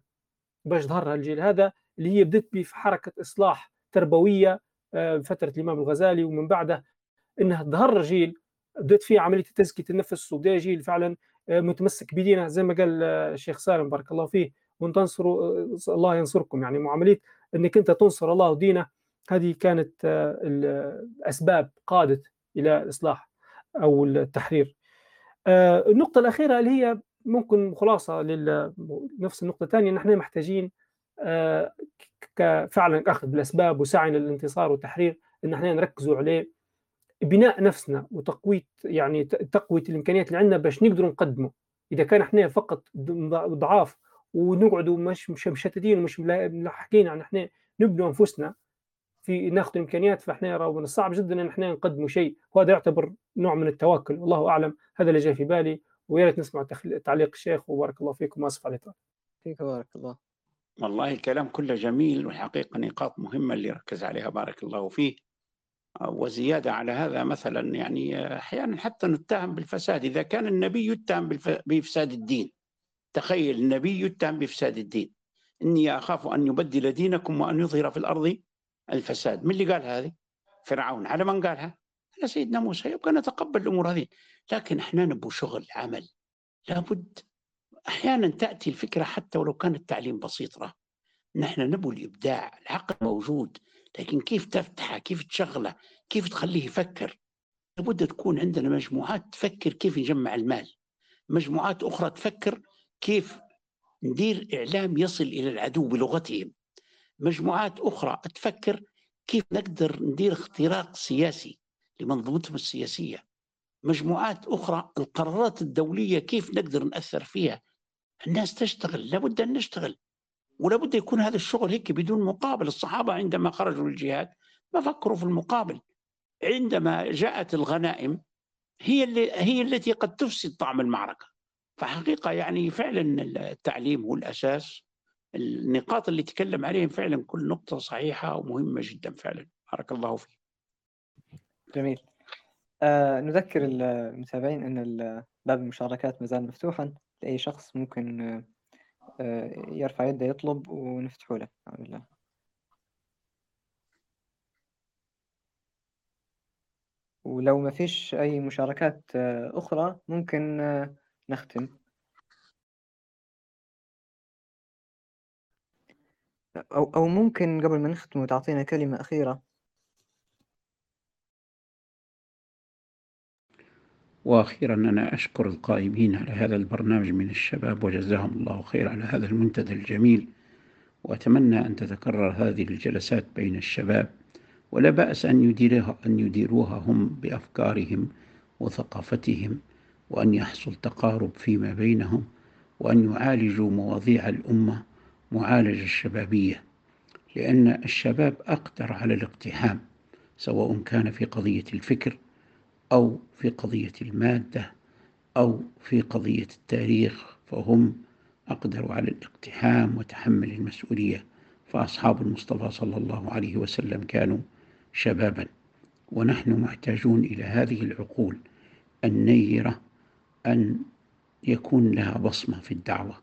باش ظهر الجيل هذا اللي هي بدت به في حركة إصلاح تربوية فترة الإمام الغزالي ومن بعده انه ظهر جيل بدت فيه عملية تزكية النفس وبدا جيل فعلا متمسك بدينه زي ما قال الشيخ سالم بارك الله فيه وان تنصروا الله ينصركم يعني معامليه إنك أنت تنصر الله ودينه هذه كانت آه، الاسباب قادت إلى الاصلاح أو التحرير. آه، النقطة الأخيرة اللي هي ممكن خلاصة لنفس النقطة الثانية نحن محتاجين آه، فعلا أخذ بالاسباب وسعي للانتصار والتحرير إن إحنا نركزوا عليه. بناء نفسنا وتقويه يعني تقوية الإمكانيات اللي عندنا باش نقدروا نقدمه إذا كان إحنا فقط ضعاف ونقعدوا مش مش مشتتين ومش ملاحقين عن إحنا نبنوا أنفسنا في ناخذ الامكانيات فإحنا من الصعب جدا إن إحنا نقدموا شيء. وهذا يعتبر نوع من التوكل والله أعلم. هذا اللي جاي في بالي. ويا ريت نسمع تعليق الشيخ وبارك الله فيكم واسف على الاطاله. فيك بارك الله. والله الكلام كله جميل والحقيقة نقاط مهمة اللي ركز عليها بارك الله فيه. وزيادة على هذا مثلا يعني أحيانا حتى نتهم بالفساد إذا كان النبي يتهم بفساد الدين تخيل النبي يتهم بفساد الدين إني أخاف أن يبدل دينكم وأن يظهر في الأرض الفساد من اللي قال هذه فرعون على من قالها على سيدنا موسى يبقى نتقبل الأمور هذه. لكن إحنا نبو شغل عمل. لابد أحيانا تأتي الفكرة حتى ولو كان التعليم بسيط راه. نحن نبو الإبداع العقل موجود لكن كيف تفتحه؟ كيف تشغله؟ كيف تخليه يفكر؟ لابد تكون عندنا مجموعات تفكر كيف نجمع المال. مجموعات أخرى تفكر كيف ندير إعلام يصل إلى العدو بلغتهم. مجموعات أخرى تفكر كيف نقدر ندير اختراق سياسي. لمنظومتهم السياسية. مجموعات أخرى القرارات الدولية كيف نقدر نأثر فيها؟ الناس تشتغل لابد أن نشتغل. ولابد يكون هذا الشغل هيك بدون مقابل. الصحابة عندما خرجوا للجهاد ما فكروا في المقابل. عندما جاءت الغنائم هي اللي هي التي قد تفسد طعم المعركة. فحقيقة يعني فعلا التعليم هو الأساس. النقاط اللي تكلم عليهم فعلا كل نقطة صحيحة ومهمة جدا فعلا. بارك الله فيك. جميل. آه نذكر المتابعين أن باب المشاركات ما زال مفتوحا. لأي شخص ممكن آه، يرفع يده يطلب ونفتحه له. بسم الله ولو ما فيش أي مشاركات آه، أخرى ممكن آه، نختم. أو أو ممكن قبل ما نختم تعطينا كلمة أخيرة. وأخيرا أنا أشكر القائمين على هذا البرنامج من الشباب وجزاهم الله خير على هذا المنتدى الجميل وأتمنى أن تتكرر هذه الجلسات بين الشباب ولا بأس أن يديرها, أن يديروها هم بأفكارهم وثقافتهم وأن يحصل تقارب فيما بينهم وأن يعالجوا مواضيع الأمة معالجة الشبابية لأن الشباب أقدر على الاقتحام سواء كان في قضية الفكر أو في قضية المادة أو في قضية التاريخ فهم أقدروا على الاقتحام وتحمل المسؤولية. فأصحاب المصطفى صلى الله عليه وسلم كانوا شبابا. ونحن محتاجون إلى هذه العقول النيرة أن يكون لها بصمة في الدعوة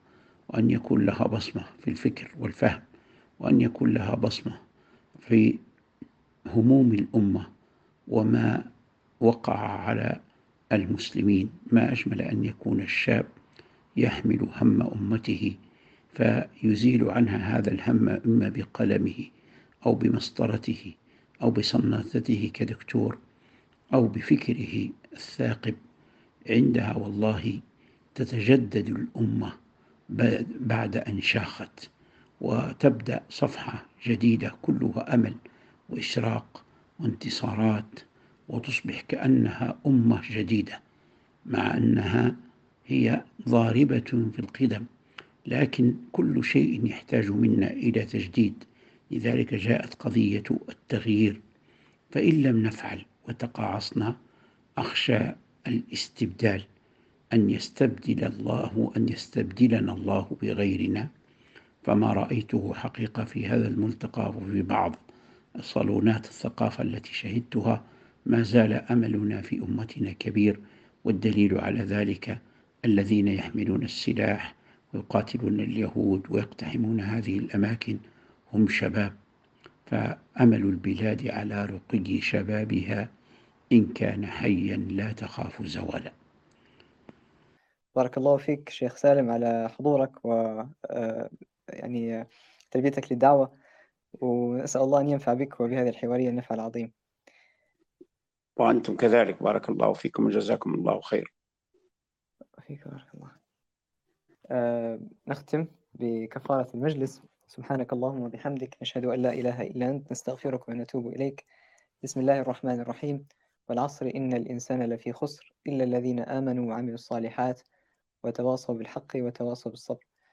وأن يكون لها بصمة في الفكر والفهم وأن يكون لها بصمة في هموم الأمة وما وقع على المسلمين ما أجمل أن يكون الشاب يحمل هم أمته فيزيل عنها هذا الهم إما بقلمه أو بمسطرته أو بصنادته كدكتور أو بفكره الثاقب. عندها والله تتجدد الأمة بعد أن شاخت وتبدأ صفحة جديدة كلها أمل وإشراق وانتصارات وتصبح كأنها أمة جديدة مع أنها هي ضاربة في القدم. لكن كل شيء يحتاج منا إلى تجديد. لذلك جاءت قضية التغيير. فإن لم نفعل وتقاعصنا أخشى الاستبدال. أن يستبدل الله أن يستبدلنا الله بغيرنا. فما رأيته حقيقة في هذا الملتقى وفي بعض صالونات الثقافة التي شهدتها. ما زال أملنا في أمتنا كبير والدليل على ذلك الذين يحملون السلاح ويقاتلون اليهود ويقتحمون هذه الأماكن هم شباب. فأمل البلاد على رقي شبابها إن كان حيا لا تخاف زوالا. بارك الله فيك شيخ سالم على حضورك و آه، يعني تلبيتك للدعوة ونسأل الله أن ينفع بك وبهذه الحوارية النفع العظيم. وأنتم كذلك. بارك الله فيكم وجزاكم الله خير. فيك بارك الله. آه نختم بكفارة المجلس. سبحانك اللهم وبحمدك. نشهد أن لا إله إلا أنت. نستغفرك ونتوب إليك. بسم الله الرحمن الرحيم. والعصر إن الإنسان لفي خسر إلا الذين آمنوا وعملوا الصالحات وتواصوا بالحق وتواصوا بالصبر.